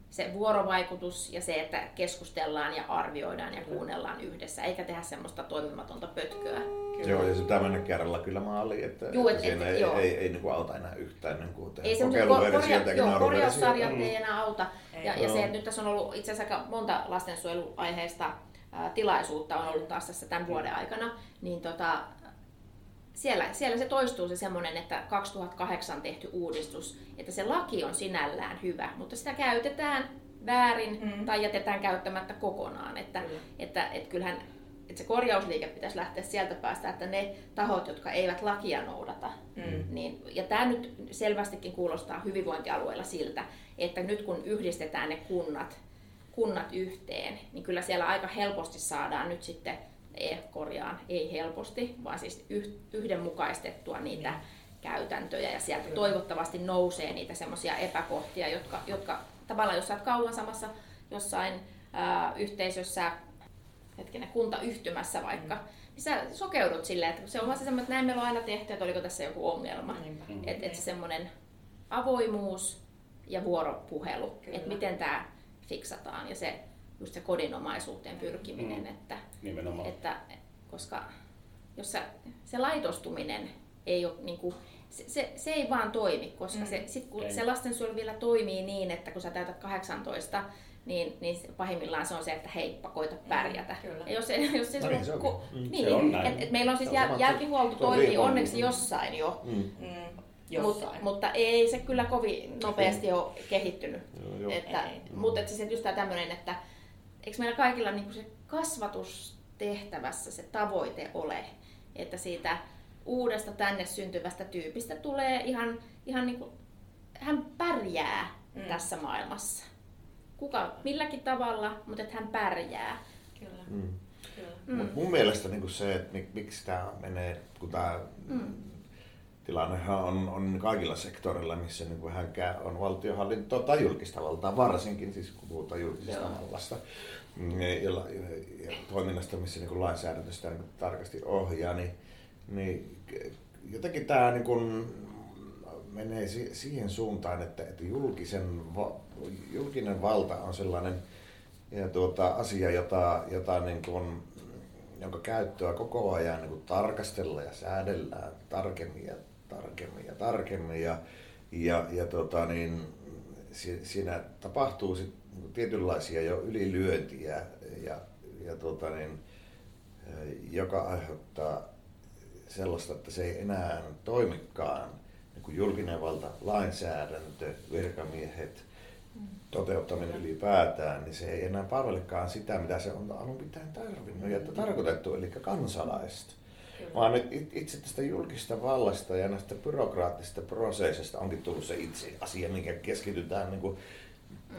Speaker 2: Se vuorovaikutus ja se, että keskustellaan ja arvioidaan ja kuunnellaan yhdessä, eikä tehdä semmoista toimimatonta pötköä.
Speaker 3: Kyllä. Joo, ja se pitää mennä kerralla kyllä maaliin, että, Juu, että et, siinä et, ei, ei, ei, ei niin kuin auta enää yhtään niin kuin
Speaker 2: ei korja, joo, korjaussarjat ei enää auta. Ei. Ja, ja se, että nyt tässä on ollut itse asiassa aika monta lastensuojeluaiheesta tilaisuutta on ollut taas tässä tämän vuoden aikana, niin tota, siellä, siellä se toistuu se semmoinen, että 2008 tehty uudistus, että se laki on sinällään hyvä, mutta sitä käytetään väärin mm. tai jätetään käyttämättä kokonaan. Että, mm. että, että kyllähän että se korjausliike pitäisi lähteä sieltä päästä, että ne tahot, jotka eivät lakia noudata, mm. niin, ja tämä nyt selvästikin kuulostaa hyvinvointialueella siltä, että nyt kun yhdistetään ne kunnat, kunnat yhteen, niin kyllä siellä aika helposti saadaan nyt sitten, korjaan, ei helposti, vaan siis yhdenmukaistettua niitä mm. käytäntöjä ja sieltä toivottavasti nousee niitä semmoisia epäkohtia, jotka, jotka tavallaan jos sä oot kauan samassa jossain ää, yhteisössä, hetkinen, kuntayhtymässä vaikka, mm. niin sä sokeudut silleen, että se on vaan se semmoinen, että näin meillä on aina tehty, että oliko tässä joku ongelma. Mm. Että et se semmoinen avoimuus ja vuoropuhelu, että miten tämä fiksataan ja se, just se kodinomaisuuteen pyrkiminen, mm. että, että, koska jos se, se laitostuminen ei ole niin kuin, se, se, se, ei vaan toimi, koska mm. se, sit kun ei. se lastensuojelu vielä toimii niin, että kun sä täytät 18, niin, niin pahimmillaan se on se, että heippa, koita mm, pärjätä.
Speaker 1: Kyllä.
Speaker 2: Ja jos jos se, no niin,
Speaker 3: se,
Speaker 2: ku,
Speaker 3: mm.
Speaker 2: niin, se on näin. Et, et meillä on siis jäl, jälkihuolto toimii onneksi jossain jo.
Speaker 1: Mm. Mm. Mut,
Speaker 2: mutta ei se kyllä kovin nopeasti ole kehittynyt. Joo, joo. Että, ei. Mutta että siis just tämä tämmöinen, että eikö meillä kaikilla niin se kasvatustehtävässä se tavoite ole, että siitä uudesta tänne syntyvästä tyypistä tulee ihan, ihan niin kuin, hän pärjää mm. tässä maailmassa. Kuka, milläkin tavalla, mutta että hän pärjää.
Speaker 1: Kyllä.
Speaker 3: Mm. Kyllä. Mm. Mut mun mielestä niin se, että miksi tämä menee, kun tämä mm tilannehan on, on kaikilla sektoreilla, missä niin kuin hänkään on valtiohallintoa tai julkista valtaa, varsinkin siis kun puhutaan julkisesta Joo. vallasta ja, ja, ja toiminnasta, missä niin kuin lainsäädäntö sitä niin tarkasti ohjaa, niin, niin jotenkin tämä niin kuin menee siihen suuntaan, että, että julkisen, julkinen valta on sellainen ja tuota, asia, jota, jota niin kuin, jonka käyttöä koko ajan niin tarkastellaan ja säädellään tarkemmin ja tarkemmin ja tarkemmin ja, ja, ja tota, niin, siinä tapahtuu sit niin tietynlaisia jo ylilyöntiä, ja, ja tota, niin, joka aiheuttaa sellaista, että se ei enää toimikaan. Niin kuin julkinen valta, lainsäädäntö, virkamiehet toteuttaminen ylipäätään, niin se ei enää palvelekaan sitä, mitä se on alun pitäen tarvinnut ja tarkoitettu, eli kansalaista. Vaan nyt itse tästä julkista vallasta ja näistä byrokraattisista prosesseista onkin tullut se itse asia, minkä keskitytään niin kuin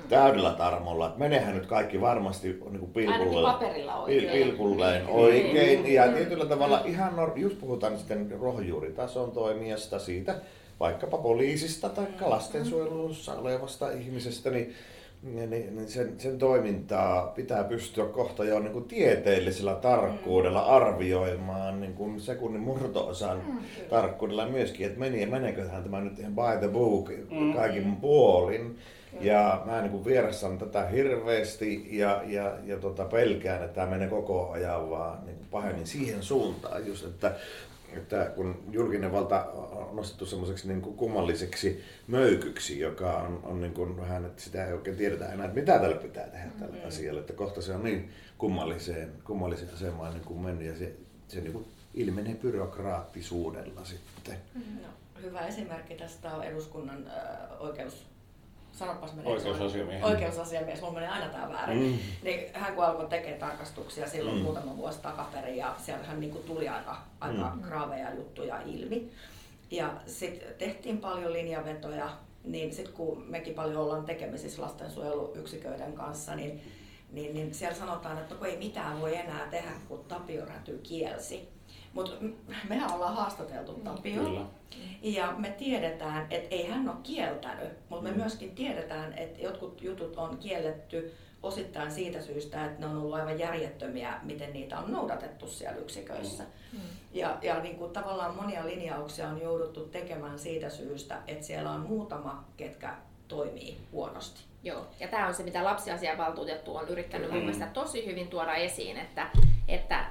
Speaker 3: täydellä tarmolla, että menehän nyt kaikki varmasti niin kuin pilkulle,
Speaker 2: oikein.
Speaker 3: pilkulleen niin. oikein. Ja tietyllä tavalla ihan, just puhutaan sitten rohjuuritason toimijasta siitä, vaikkapa poliisista tai lastensuojelussa olevasta ihmisestä, niin niin, niin sen, sen toimintaa pitää pystyä kohta jo niin kuin tieteellisellä tarkkuudella arvioimaan niin kuin sekunnin murto-osan mm, tarkkuudella myöskin, että meni, meneeköhän tämä nyt ihan by the book mm. kaikin puolin. Ja mä niin kuin tätä hirveästi ja, ja, ja tota pelkään, että tämä menee koko ajan vaan niin pahemmin siihen suuntaan. Just, että että kun julkinen valta on nostettu semmoiseksi niin kuin kummalliseksi möykyksi, joka on, on niin kuin vähän, että sitä ei oikein tiedetä enää, että mitä tälle pitää tehdä tälle mm-hmm. asialle, että kohta se on niin kummalliseen, kummalliseen asemaan niin kuin mennyt ja se, se niin kuin ilmenee byrokraattisuudella sitten.
Speaker 1: Mm-hmm. No, hyvä esimerkki tästä on eduskunnan äh, oikeus sanopas
Speaker 4: menee Oikeusasiamies.
Speaker 1: Oikeusasiamies, mulla menee aina tää väärin. Mm. Niin hän kun alkoi tekemään tarkastuksia silloin mm. muutama vuosi takaperin ja siellähän niin tuli aika, aika mm. graaveja juttuja ilmi. Ja sitten tehtiin paljon linjavetoja, niin sitten kun mekin paljon ollaan tekemisissä lastensuojeluyksiköiden kanssa, niin, niin, niin siellä sanotaan, että kun ei mitään voi enää tehdä, kun Tapio rätyy kielsi. Mutta mehän ollaan haastateltu niin. Tapio. Kyllä. Ja me tiedetään, että ei hän ole kieltänyt, mutta me mm. myöskin tiedetään, että jotkut jutut on kielletty osittain siitä syystä, että ne on ollut aivan järjettömiä, miten niitä on noudatettu siellä yksiköissä. Mm. Ja, ja niin kuin tavallaan monia linjauksia on jouduttu tekemään siitä syystä, että siellä on muutama, ketkä toimii huonosti.
Speaker 2: Joo, ja tämä on se, mitä lapsiasiavaltuutettu on yrittänyt mm. mun mielestä tosi hyvin tuoda esiin, että, että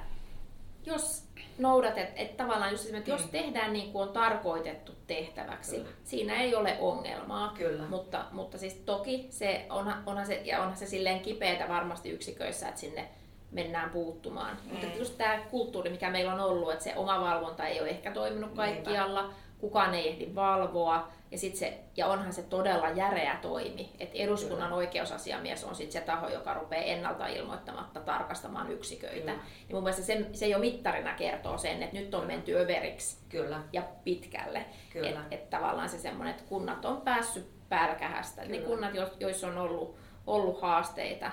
Speaker 2: jos noudatet, että tavallaan just että jos mm. tehdään niin kuin on tarkoitettu tehtäväksi, Kyllä. siinä ei ole ongelmaa.
Speaker 1: Kyllä.
Speaker 2: Mutta, mutta siis toki se onhan, onhan se, ja onhan se silleen kipeätä varmasti yksiköissä, että sinne mennään puuttumaan. Mm. Mutta just tämä kulttuuri, mikä meillä on ollut, että se oma valvonta ei ole ehkä toiminut kaikkialla, Niinpä. Kukaan ei ehdi valvoa, ja, sit se, ja onhan se todella järeä toimi, että eduskunnan Kyllä. oikeusasiamies on sit se taho, joka rupeaa ennalta ilmoittamatta tarkastamaan yksiköitä. Kyllä. Ja mun mielestä se, se jo mittarina kertoo sen, että nyt on menty överiksi Kyllä. ja pitkälle. Että et tavallaan se semmoinen, että kunnat on päässyt pälkähästä. Ne kunnat, joissa on ollut, ollut haasteita,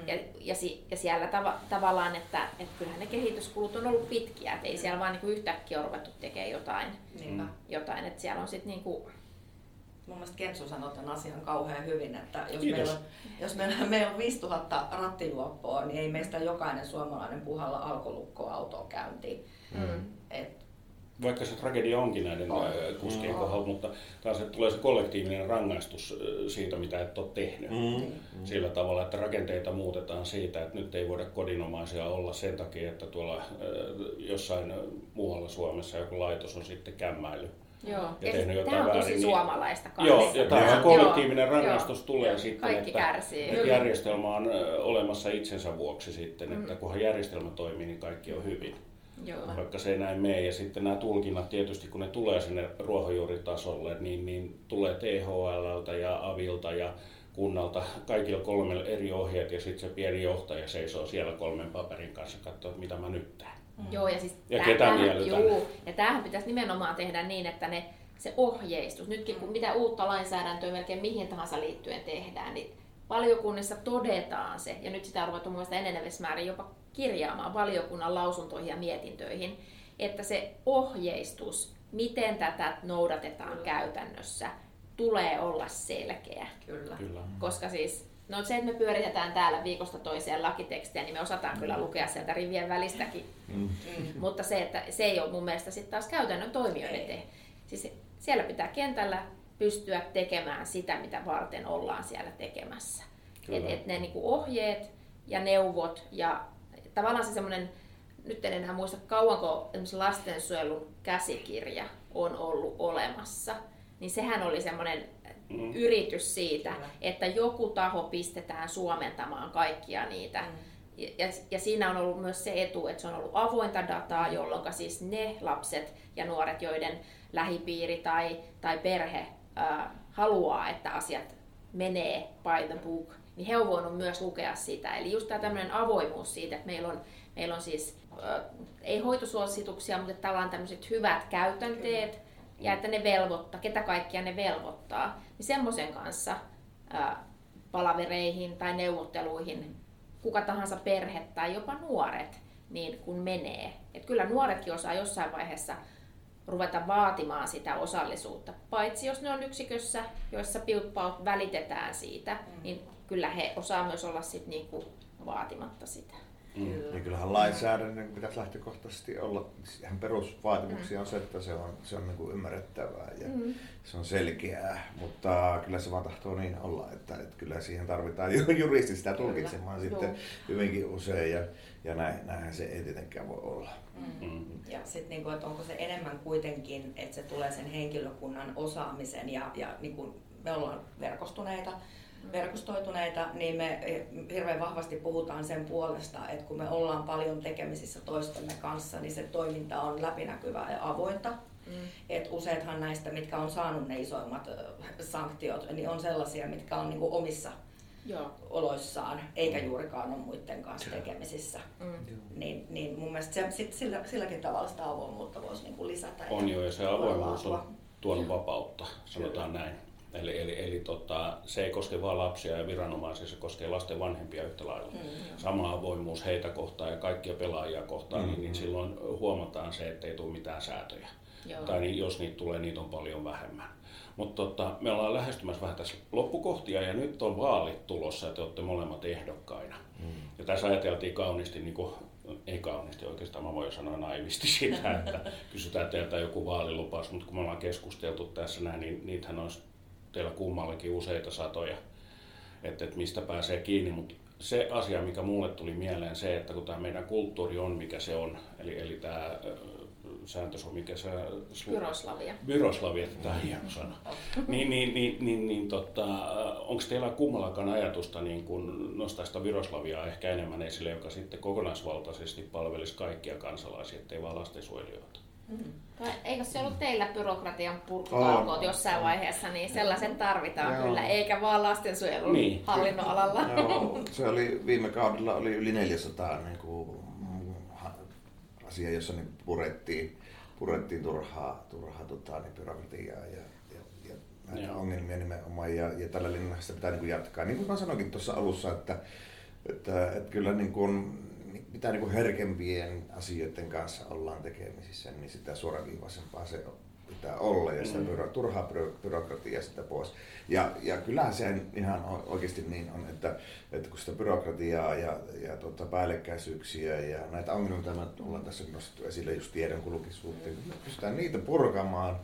Speaker 2: Mm. Ja, ja, si, ja siellä tava, tavallaan, että, että kyllähän ne kehityskulut on ollut pitkiä, että ei mm. siellä vaan niin kuin yhtäkkiä ole ruvettu tekemään jotain. Mm. jotain että siellä on sitten niin kuin
Speaker 1: mun mielestä Kensu sanoi tämän asian kauhean hyvin, että jos meillä on, jos meillä, meillä on 5000 rattijuoppoa, niin ei meistä jokainen suomalainen puhalla alkolukkoa autoa käyntiin. Mm. Et,
Speaker 4: vaikka se tragedia onkin näiden on. kuskien no. kohdalla, mutta taas että tulee se kollektiivinen rangaistus siitä, mitä et ole tehnyt. Mm. Sillä tavalla, että rakenteita muutetaan siitä, että nyt ei voida kodinomaisia olla sen takia, että tuolla jossain muualla Suomessa joku laitos on sitten kämmäily
Speaker 2: Joo. ja tehnyt jotain Tämä on tosi väärin, suomalaista
Speaker 4: kanssa. Joo, ja tämä on kollektiivinen rangaistus tulee joo. sitten,
Speaker 2: Kaikki että, kärsii.
Speaker 4: että järjestelmä on olemassa itsensä vuoksi sitten, että mm. kunhan järjestelmä toimii, niin kaikki on hyvin. Joo. Vaikka se ei näin mene. Ja sitten nämä tulkinnat tietysti, kun ne tulee sinne ruohonjuuritasolle, niin, niin tulee THLltä ja Avilta ja kunnalta kaikilla kolmella eri ohjeet ja sitten se pieni johtaja seisoo siellä kolmen paperin kanssa katsoa, mitä mä nyt teen.
Speaker 2: Mm. Joo, ja siis
Speaker 4: ja ketä tämähän, juu,
Speaker 2: ja tämähän pitäisi nimenomaan tehdä niin, että ne, se ohjeistus, nytkin kun mitä uutta lainsäädäntöä melkein mihin tahansa liittyen tehdään, niin valiokunnissa todetaan se, ja nyt sitä on ruvettu muista enenevässä määrin jopa kirjaamaan valiokunnan lausuntoihin ja mietintöihin, että se ohjeistus, miten tätä noudatetaan Kyllä. käytännössä, tulee olla selkeä.
Speaker 1: Kyllä.
Speaker 4: Kyllä.
Speaker 2: Koska siis No se, että me pyöritetään täällä viikosta toiseen lakitekstiä, niin me osataan mm. kyllä lukea sieltä rivien välistäkin. Mm. Mm. Mutta se, että se ei ole mun mielestä sitten taas käytännön toimijoiden te. Siis siellä pitää kentällä pystyä tekemään sitä, mitä varten ollaan siellä tekemässä. Että et ne niinku ohjeet ja neuvot ja tavallaan se semmoinen, nyt en enää muista kauanko lastensuojelun käsikirja on ollut olemassa, niin sehän oli semmoinen mm. yritys siitä, Kyllä. että joku taho pistetään suomentamaan kaikkia niitä. Mm. Ja, ja siinä on ollut myös se etu, että se on ollut avointa dataa, jolloin siis ne lapset ja nuoret, joiden lähipiiri tai, tai perhe äh, haluaa, että asiat menee by the book, niin he on voinut myös lukea sitä. Eli just tämä tämmöinen avoimuus siitä, että meillä on, meillä on siis, äh, ei hoitosuosituksia, mutta tavallaan tämmöiset hyvät käytänteet, ja että ne velvoittaa, ketä kaikkia ne velvoittaa, niin semmoisen kanssa äh, palavereihin tai neuvotteluihin kuka tahansa perhe tai jopa nuoret, niin kun menee. Et kyllä nuoretkin osaa jossain vaiheessa ruveta vaatimaan sitä osallisuutta. Paitsi jos ne on yksikössä, joissa pilppaut välitetään siitä, mm. niin kyllä he osaa myös olla sit niinku vaatimatta sitä.
Speaker 3: Mm. Niin kyllähän lainsäädännön pitäisi lähtökohtaisesti olla, ihan perusvaatimuksia on se, että se on, se on niin kuin ymmärrettävää ja mm. se on selkeää, mutta kyllä se vaan tahtoo niin olla, että, että kyllä siihen tarvitaan juristi sitä tulkitsemaan kyllä. sitten Joo. hyvinkin usein ja, ja näin, näinhän se ei tietenkään voi olla.
Speaker 1: Mm. Mm. Ja sitten niin kuin, että onko se enemmän kuitenkin, että se tulee sen henkilökunnan osaamisen ja, ja niin kuin me ollaan verkostuneita, verkostoituneita, niin me hirveän vahvasti puhutaan sen puolesta, että kun me ollaan paljon tekemisissä toistemme kanssa, niin se toiminta on läpinäkyvää ja avointa. Mm. Et useathan näistä, mitkä on saanut ne isoimmat sanktiot, niin on sellaisia, mitkä on niinku omissa Joo. oloissaan, eikä juurikaan ole muiden kanssa tekemisissä. Mm. Niin, niin mun mielestä se, sit sillä, silläkin tavalla sitä avoimuutta voisi niinku lisätä.
Speaker 4: On jo, ja se avoimuus on tuonut vapautta, sanotaan Kyllä. näin. Eli, eli, eli tota, se ei koske vain lapsia ja viranomaisia, se koskee lasten vanhempia yhtä lailla. Mm, Sama avoimuus heitä kohtaan ja kaikkia pelaajia kohtaan, mm, niin, niin silloin huomataan se, että ei tule mitään säätöjä. Joo. Tai niin, jos niitä tulee, niitä on paljon vähemmän. Mutta tota, me ollaan lähestymässä vähän tässä loppukohtia ja nyt on vaalit tulossa ja te olette molemmat ehdokkaina. Mm. Ja tässä ajateltiin kauniisti, niin kuin, ei kauniisti oikeastaan, mä voin sanoa naivisti sitä, että kysytään teiltä joku vaalilupaus, mutta kun me ollaan keskusteltu tässä näin, niin niitähän olisi teillä kummallakin useita satoja, että, että mistä pääsee kiinni, mutta se asia, mikä mulle tuli mieleen, se, että kun tämä meidän kulttuuri on, mikä se on, eli, eli tämä sääntö on mikä se...
Speaker 2: Byroslavia.
Speaker 4: Byroslavia, tämä on hieno sana. niin, niin, niin, niin, niin tota, onko teillä kummallakaan ajatusta niin kun nostaa sitä Byroslavia ehkä enemmän esille, joka sitten kokonaisvaltaisesti palvelisi kaikkia kansalaisia, ettei vaan lastensuojelijoita?
Speaker 2: Mm. Eikö se ollut teillä byrokratian purkutalkoot jossain vaiheessa, niin sellaisen tarvitaan Joo. kyllä, eikä vaan lastensuojelun niin. hallinnon alalla.
Speaker 3: Joo, se oli viime kaudella oli yli 400 niin kuin, asia, jossa niin purettiin, purettiin turhaa, turhaa tota, niin byrokratiaa ja, ja, ja näitä Joo. ongelmia nimenomaan. Ja, ja tällä linjalla sitä pitää niin kuin jatkaa. Niin kuin mä sanoinkin tuossa alussa, että, että, että kyllä niin kuin, mitä niin kuin herkempien asioiden kanssa ollaan tekemisissä, niin sitä suoraviivaisempaa se pitää olla ja sitä byro, turhaa byrokratiaa sitä pois. Ja, ja kyllähän se ihan oikeasti niin on, että, että kun sitä byrokratiaa ja, ja tuota, päällekkäisyyksiä ja näitä ongelmia, mitä me ollaan tässä nostettu esille just tiedonkulkisuutta, kun me pystytään niitä purkamaan,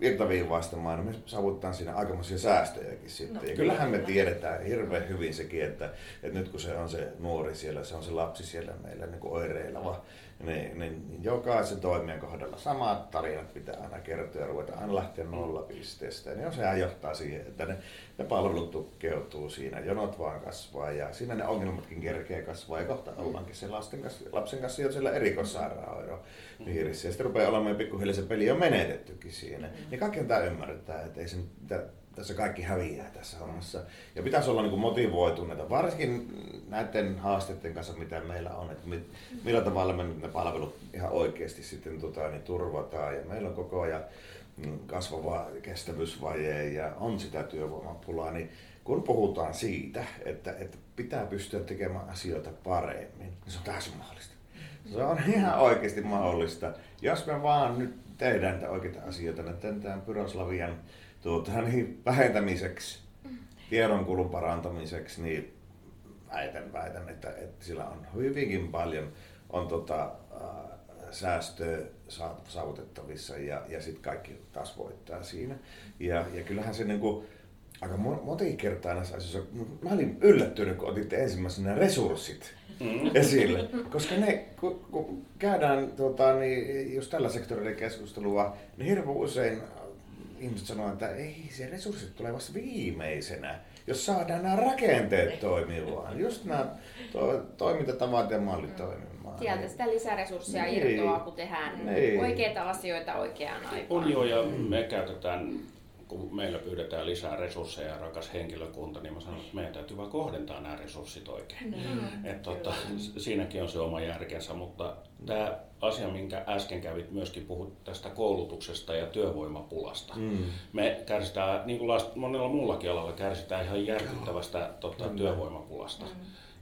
Speaker 3: virtaviivaistamaan, niin me saavutetaan siinä aikamoisia säästöjäkin sitten. No, ja kyllähän me tiedetään hirveän hyvin sekin, että, että nyt kun se on se nuori siellä, se on se lapsi siellä meillä niin kuin oireileva, niin, niin, jokaisen toimijan kohdalla samat tarinat pitää aina kertoa ja ruveta aina lähteä nollapisteestä. Niin sehän johtaa siihen, että ne, ne palvelut tukkeutuu siinä, jonot vaan kasvaa ja siinä ne ongelmatkin kerkee kasvaa ja kohta ollaankin sen lasten kanssa, lapsen kanssa jo siellä erikoissairaanhoidon piirissä. Ja sitten rupeaa olemaan pikkuhiljaa se peli on menetettykin siinä. Niin kaikki tämä ymmärretään, että ei se, tässä kaikki häviää tässä hommassa. Ja pitäisi olla niin motivoituneita, varsinkin näiden haasteiden kanssa, mitä meillä on, että mit, millä tavalla me ne palvelut ihan oikeasti sitten tota, niin turvataan. Ja meillä on koko ajan mm, kasvava kestävyysvaje ja on sitä työvoimapulaa, niin kun puhutaan siitä, että, että pitää pystyä tekemään asioita paremmin, niin se on täysin mahdollista. Se on ihan oikeasti mahdollista. Jos me vaan nyt tehdään niitä oikeita asioita, niin tämän Pyroslavian tuota, niin vähentämiseksi, tiedonkulun parantamiseksi, niin väitän, väitän että, että sillä on hyvinkin paljon on tota, äh, säästöä saavutettavissa ja, ja sitten kaikki taas voittaa siinä. Ja, ja kyllähän se niinku, aika monta kertaa näissä asioissa, mä olin yllättynyt, kun otitte ensimmäisenä resurssit mm. esille. Koska ne, kun, kun käydään tota, niin, just tällä sektorilla keskustelua, niin hirveän usein ihmiset sanoo, että ei, se resurssit tulee vasta viimeisenä, jos saadaan nämä rakenteet toimimaan. Just nämä to, toimintatavat ja mallit toimimaan.
Speaker 2: Sieltä sitä lisäresursseja niin. irtoaa, kun tehdään niin. oikeita asioita oikeaan aikaan.
Speaker 4: On joo, ja me käytetään kun meillä pyydetään lisää resursseja ja rakas henkilökunta, niin mä sanon, että meidän täytyy vaan kohdentaa nämä resurssit oikein. Mm. Et tota, siinäkin on se oma järkensä, mutta tämä asia, minkä äsken kävit myöskin puhut tästä koulutuksesta ja työvoimapulasta. Mm. Me kärsitään, niin kuin monella muullakin alalla, kärsitään ihan järkyttävästä tota, työvoimapulasta. Mm.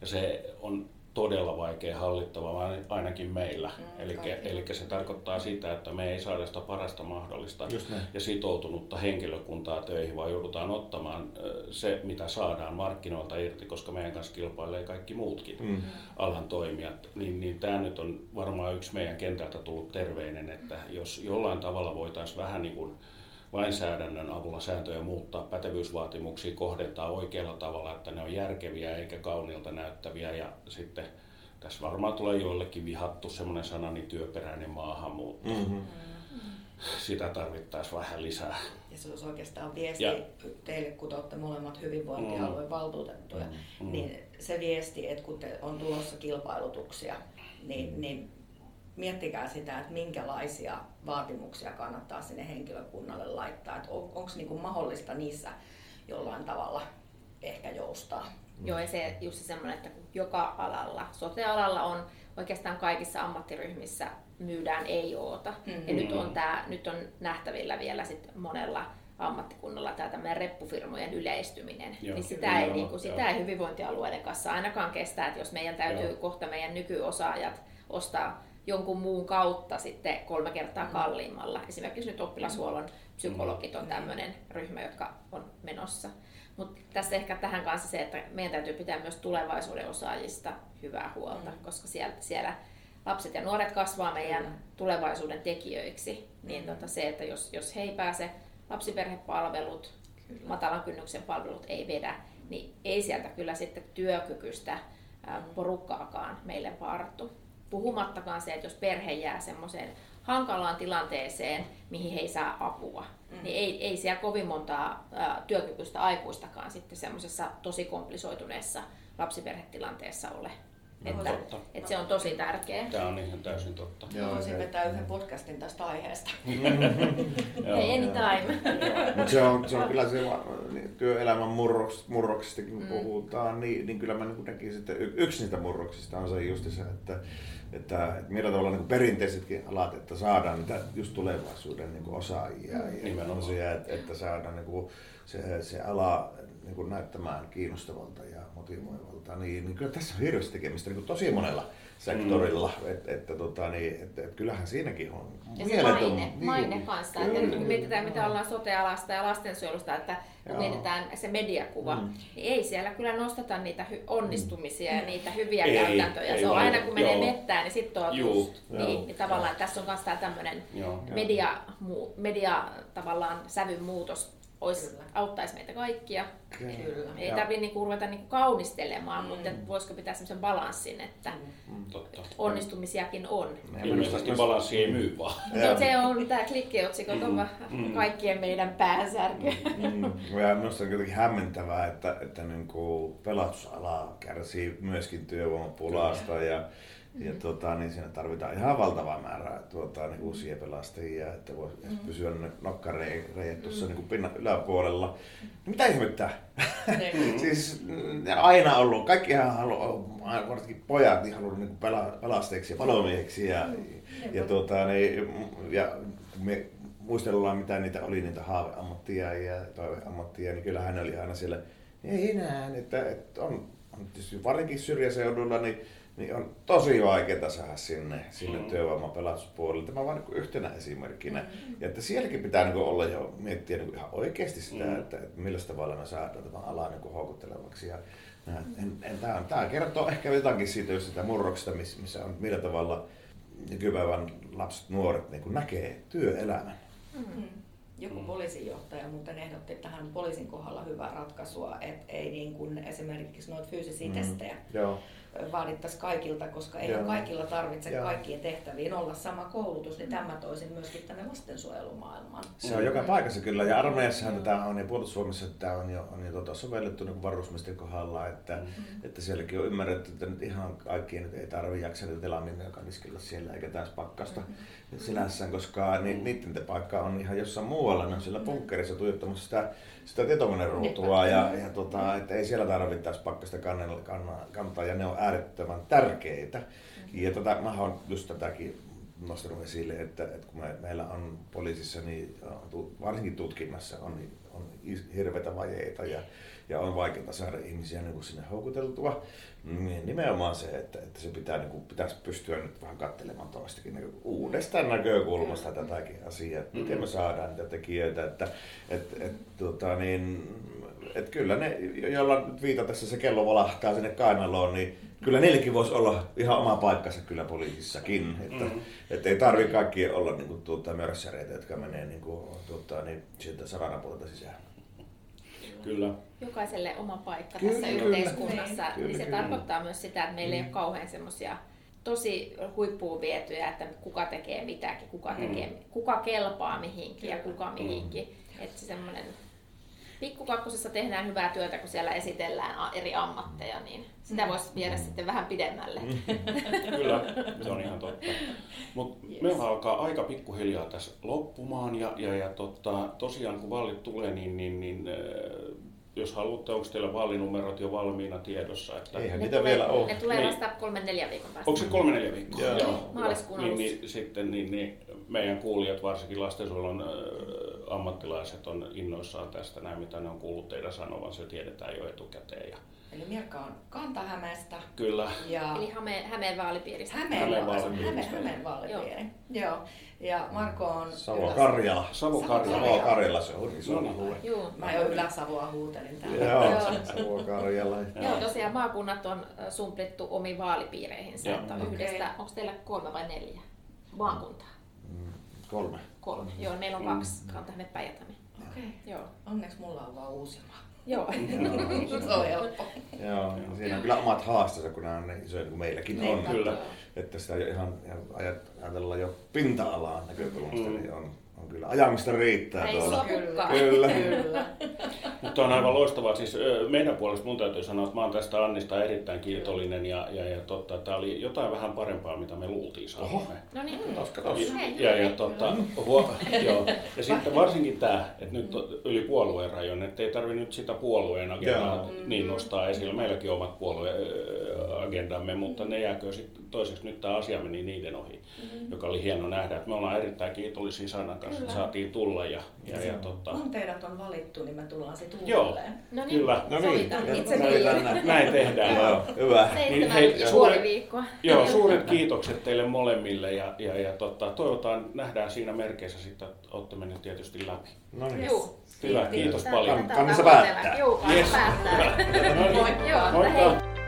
Speaker 4: Ja se on todella vaikea hallittava, ainakin meillä. Mm, eli se tarkoittaa sitä, että me ei saada sitä parasta mahdollista ja sitoutunutta henkilökuntaa töihin, vaan joudutaan ottamaan se, mitä saadaan markkinoilta irti, koska meidän kanssa kilpailee kaikki muutkin mm. alan toimijat. Niin, niin tämä nyt on varmaan yksi meidän kentältä tullut terveinen, että jos jollain tavalla voitaisiin vähän niin kuin lainsäädännön avulla sääntöjä muuttaa, pätevyysvaatimuksia kohdentaa oikealla tavalla, että ne on järkeviä eikä kauniilta näyttäviä. Ja sitten tässä varmaan tulee joillekin vihattu semmoinen sana, niin työperäinen maahanmuutto. Mm-hmm. Sitä tarvittaisiin vähän lisää.
Speaker 1: Ja se olisi oikeastaan viesti ja. teille, kun te olette molemmat hyvinvointialueen mm. valtuutettuja, mm. niin se viesti, että kun te on tulossa kilpailutuksia, niin, mm. niin miettikää sitä, että minkälaisia vaatimuksia kannattaa sinne henkilökunnalle laittaa. Että on, onko niinku mahdollista niissä jollain tavalla ehkä joustaa.
Speaker 2: Joo, ja se just semmoinen, että joka alalla, sote-alalla on oikeastaan kaikissa ammattiryhmissä myydään ei-oota. Mm-hmm. Ja nyt on, tää, nyt on nähtävillä vielä sit monella ammattikunnalla tämä tämmöinen reppufirmojen yleistyminen, joo, niin sitä, joo, ei, niin kuin, sitä ei hyvinvointialueiden kanssa ainakaan kestää, että jos meidän täytyy joo. kohta meidän nykyosaajat ostaa jonkun muun kautta sitten kolme kertaa mm. kalliimmalla. Esimerkiksi nyt oppilashuollon psykologit on mm. tämmöinen ryhmä, jotka on menossa. Mutta tässä ehkä tähän kanssa se, että meidän täytyy pitää myös tulevaisuuden osaajista hyvää huolta, mm. koska siellä, siellä lapset ja nuoret kasvaa meidän tulevaisuuden tekijöiksi. Niin tota se, että jos, jos he ei pääse lapsiperhepalvelut, kyllä. matalan kynnyksen palvelut ei vedä, niin ei sieltä kyllä sitten työkykyistä porukkaakaan meille vartu. Puhumattakaan se, että jos perhe jää semmoiseen hankalaan tilanteeseen, mihin he ei saa apua, mm. niin ei, ei siellä kovin montaa ä, työkykyistä aikuistakaan sitten semmoisessa tosi komplisoituneessa lapsiperhetilanteessa ole. Että, totta. että se on tosi tärkeä.
Speaker 4: Tämä on ihan täysin totta.
Speaker 1: Joo, voisin vetää yhden podcastin tästä aiheesta.
Speaker 2: Hey, anytime.
Speaker 3: Mutta se on, se on kyllä se niin, työelämän murroks, murroksista, kun mm. puhutaan, niin, niin kyllä mä niin näkisin, että yksi niistä murroksista on se just se, että että, että millä tavalla niin perinteisetkin alat, että saadaan niitä just tulevaisuuden niin osaajia mm. ja sellaisia, että, että saadaan niin kuin se, se ala niin kuin näyttämään kiinnostavalta ja motivoivalta, niin, niin kyllä tässä on hirveästi tekemistä niin kuin tosi monella sektorilla. Mm. Että, että, tota, niin, että, että kyllähän siinäkin on
Speaker 2: ja se maine, niin, maine kanssa. Että nyt kun mietitään, mitä ollaan sote-alasta ja lastensuojelusta, että kun Joo. mietitään se mediakuva, mm. niin ei siellä kyllä nosteta niitä hy- onnistumisia mm. ja niitä hyviä ei, käytäntöjä. Ei, se on aina kun menee Joo. mettään, niin sitten on just. Niin, niin tavallaan tässä on myös tämä tämmöinen media, media tavallaan sävyn muutos olisi, auttaisi meitä kaikkia. Kyllä. Ei tarvitse niinku ruveta niinku kaunistelemaan, mm. mutta voisiko pitää sellaisen balanssin, että mm. mm. Totta. onnistumisiakin on.
Speaker 4: Ilmeisesti balanssi ei myy vaan.
Speaker 2: se on tämä klikkiotsikot on mm. kaikkien meidän päänsärky.
Speaker 3: Mm. Ja minusta on jotenkin hämmentävää, että, että niin kuin pelastusala kärsii myöskin työvoimapulasta ja ja tuota, niin siinä tarvitaan ihan valtava määrä tuota, niin uusia pelastajia, että voi mm. pysyä ne nokkareijät tuossa mm. niin pinnan yläpuolella. No, mitä ihmettää? Niin. siis aina ollut, kaikkihan haluaa, varsinkin pojat, niin haluaa niin pela, pelastajiksi ja palomieheksi. Ja, mm. ja, tuota, niin, ja me muistellaan, mitä niitä oli, niitä haaveammattia ja toiveammattia, niin kyllähän ne oli aina siellä, ei enää, että, että on, on varsinkin syrjäseudulla, niin niin on tosi vaikeaa saada sinne, sinne mm. työvoimapelastuspuolelle. Tämä vain niin yhtenä esimerkkinä. Mm. Ja että sielläkin pitää niin olla jo miettiä niin ihan oikeasti sitä, mm. että, että millä tavalla me saadaan tämä ala niin houkuttelevaksi. Ja, en, en, tämä, tämä kertoo ehkä jotakin siitä, jos sitä murroksesta, missä on, millä tavalla nykypäivän lapset, nuoret niin näkee työelämän.
Speaker 1: Mm-hmm. Joku poliisijohtaja muuten ehdotti tähän poliisin kohdalla hyvää ratkaisua, että ei niin kuin esimerkiksi noita fyysisiä mm. testejä,
Speaker 3: Joo
Speaker 1: vaadittaisiin kaikilta, koska ei kaikilla tarvitse
Speaker 3: Joo.
Speaker 1: kaikkiin tehtäviin olla sama koulutus, niin tämä toisin myöskin tänne lastensuojelumaailmaan.
Speaker 3: Se on joka paikassa kyllä, ja armeijassahan tätä on, ja Puolustusvoimissa tämä on jo, on jo tota, sovellettu niin varusmiesten kohdalla, että, mm-hmm. että sielläkin on ymmärretty, että nyt ihan kaikkien nyt ei tarvitse jaksa niitä telamineja kaniskella siellä, eikä taas pakkasta mm-hmm. sinänsään, koska ni, niiden te paikka on ihan jossain muualla, ne on siellä bunkkerissa tuijottamassa sitä, sitä tietokoneruutua, ja, ja tota, että ei siellä tarvittaisi pakkasta kannella, kantaa, ja ne on äärettömän tärkeitä. Ja tota, mä oon just tätäkin nostanut esille, että, että kun me, meillä on poliisissa, niin äh, varsinkin tutkinnassa on, niin- on hirveitä vajeita ja, ja on vaikeaa saada ihmisiä niin kuin sinne houkuteltua. Niin nimenomaan se, että, että se pitää, niin kuin, pitäisi pystyä nyt vähän katselemaan toistakin niin uudesta näkökulmasta tätäkin asiaa, että miten me saadaan niitä tekijöitä, että et, et, tota, niin, et kyllä ne, jolla nyt viitatessa se kello valahtaa sinne kainaloon, niin kyllä niillekin voisi olla ihan oma paikkansa kyllä poliisissakin. Että, mm. että ei tarvi kaikki olla niin kuin, tuota, mörssäreitä, jotka menee niin kuin, tuota, niin, sieltä sarana puolelta sisään.
Speaker 4: Kyllä.
Speaker 2: Jokaiselle oma paikka
Speaker 3: Kyllä,
Speaker 2: tässä
Speaker 3: kyllä.
Speaker 2: yhteiskunnassa,
Speaker 3: Kyllä,
Speaker 2: niin se
Speaker 3: kyllä.
Speaker 2: tarkoittaa myös sitä, että meillä ei ole kauhean semmoisia tosi huippuun vietyjä, että kuka tekee mitäkin, kuka, tekee, kuka kelpaa mihinkin ja kuka mihinkin. Että semmoinen Pikkukakkosessa tehdään hyvää työtä, kun siellä esitellään eri ammatteja, niin sitä voisi viedä sitten vähän pidemmälle.
Speaker 4: Kyllä, se on ihan totta. Mutta yes. meillä alkaa aika pikkuhiljaa tässä loppumaan ja, ja, ja tota, tosiaan kun vaalit tulee, niin, niin, niin äh, jos haluatte, onko teillä vaalinumerot jo valmiina tiedossa? Että
Speaker 3: Eihän
Speaker 2: Ne
Speaker 3: niitä
Speaker 2: tulee,
Speaker 3: vielä ole.
Speaker 2: ne tulee
Speaker 4: Niin.
Speaker 2: vasta kolmen neljän viikon päästä.
Speaker 4: Onko se kolme neljä viikkoa?
Speaker 3: Joo.
Speaker 2: Maaliskuun
Speaker 4: niin, niin, sitten niin, niin, meidän kuulijat, varsinkin lastensuojelun äh, ammattilaiset, on innoissaan tästä, näin mitä ne on kuullut teidän sanovan, se tiedetään jo etukäteen. Ja
Speaker 1: Eli Mirka on Kanta-Hämeestä
Speaker 4: kyllä,
Speaker 1: ja
Speaker 2: Eli Hämeen, Hämeen vaalipiiristä.
Speaker 1: Hämeen,
Speaker 4: Hämeen
Speaker 1: Hämeen,
Speaker 4: vaalipiiri.
Speaker 1: Hämeen, Hämeen vaalipiiri. Joo. Ja Marko on
Speaker 3: Savo
Speaker 1: Ylä-
Speaker 3: Karjala.
Speaker 4: Savo Karjala.
Speaker 3: Savo Karjala, se on iso
Speaker 4: No niin.
Speaker 3: alue.
Speaker 2: Joo.
Speaker 1: Mä jo Ylä-Savoa huutelin täällä.
Speaker 3: Joo, Savo Karjala.
Speaker 2: Joo, tosiaan maakunnat on sumplittu omiin vaalipiireihinsä.
Speaker 4: Joo.
Speaker 2: Että on
Speaker 1: Okei.
Speaker 2: yhdestä, onko teillä kolme vai neljä maakuntaa?
Speaker 3: Mm, Kolme.
Speaker 2: Kolme. Joo, meillä on kaksi kanta päijät
Speaker 1: Okei.
Speaker 2: Joo.
Speaker 1: Onneksi mulla on vaan Uusimaa.
Speaker 2: Joo.
Speaker 1: Se on helppo.
Speaker 3: Joo, siinä on kyllä omat haasteensa, kun nämä on niin isoja kuin meilläkin on.
Speaker 1: Niinpä.
Speaker 4: kyllä.
Speaker 3: Että sitä ihan ihan ajat- ajatellaan jo pinta-alaa näkökulmasta,
Speaker 4: Mm.
Speaker 3: niin on, on kyllä ajamista riittää
Speaker 2: Ei
Speaker 3: tuolla.
Speaker 2: sopukkaan.
Speaker 3: Kyllä.
Speaker 1: Kyllä.
Speaker 4: Mutta on aivan loistavaa. Siis meidän puolesta mun täytyy sanoa, että mä oon tästä Annista erittäin kiitollinen ja, ja, ja totta, tämä oli jotain vähän parempaa, mitä me luultiin saavamme.
Speaker 2: No niin.
Speaker 3: Katos, katos.
Speaker 4: Ja, ja, tota, huo, joo. ja sitten varsinkin tämä, että nyt yli puolueen rajoin, että ei tarvitse nyt sitä puolueen agendaa
Speaker 3: Joo.
Speaker 4: niin nostaa esille. Meilläkin on omat puolueagendamme, mutta ne jääkö sitten toiseksi nyt tämä asia meni niiden ohi, joka oli hieno nähdä. Että me ollaan erittäin kiitollisia Sanan kanssa, että
Speaker 2: Kyllä.
Speaker 4: saatiin tulla ja, ja, ja tota,
Speaker 1: Kun teidät on valittu, niin me tullaan sitten
Speaker 4: Joo.
Speaker 1: uudelleen.
Speaker 2: No niin.
Speaker 4: Kyllä.
Speaker 3: No niin.
Speaker 1: Itse
Speaker 3: näin, näin.
Speaker 4: näin tehdään.
Speaker 3: Joo, hyvä.
Speaker 4: Niin, hei,
Speaker 2: ja
Speaker 4: suuret-
Speaker 2: puoli viikkoa.
Speaker 4: Joo, suuret kiitokset teille molemmille ja, ja, ja tota, toivotaan, nähdään siinä merkeissä sitten, että olette menneet tietysti läpi.
Speaker 3: No niin.
Speaker 2: Joo.
Speaker 4: Hyvä, kiitos paljon.
Speaker 3: Kannessa päättää.
Speaker 2: Joo,
Speaker 4: Yes.
Speaker 2: päättää.
Speaker 4: Hyvä. No niin.
Speaker 2: Joo,
Speaker 4: Moikka.
Speaker 2: hei.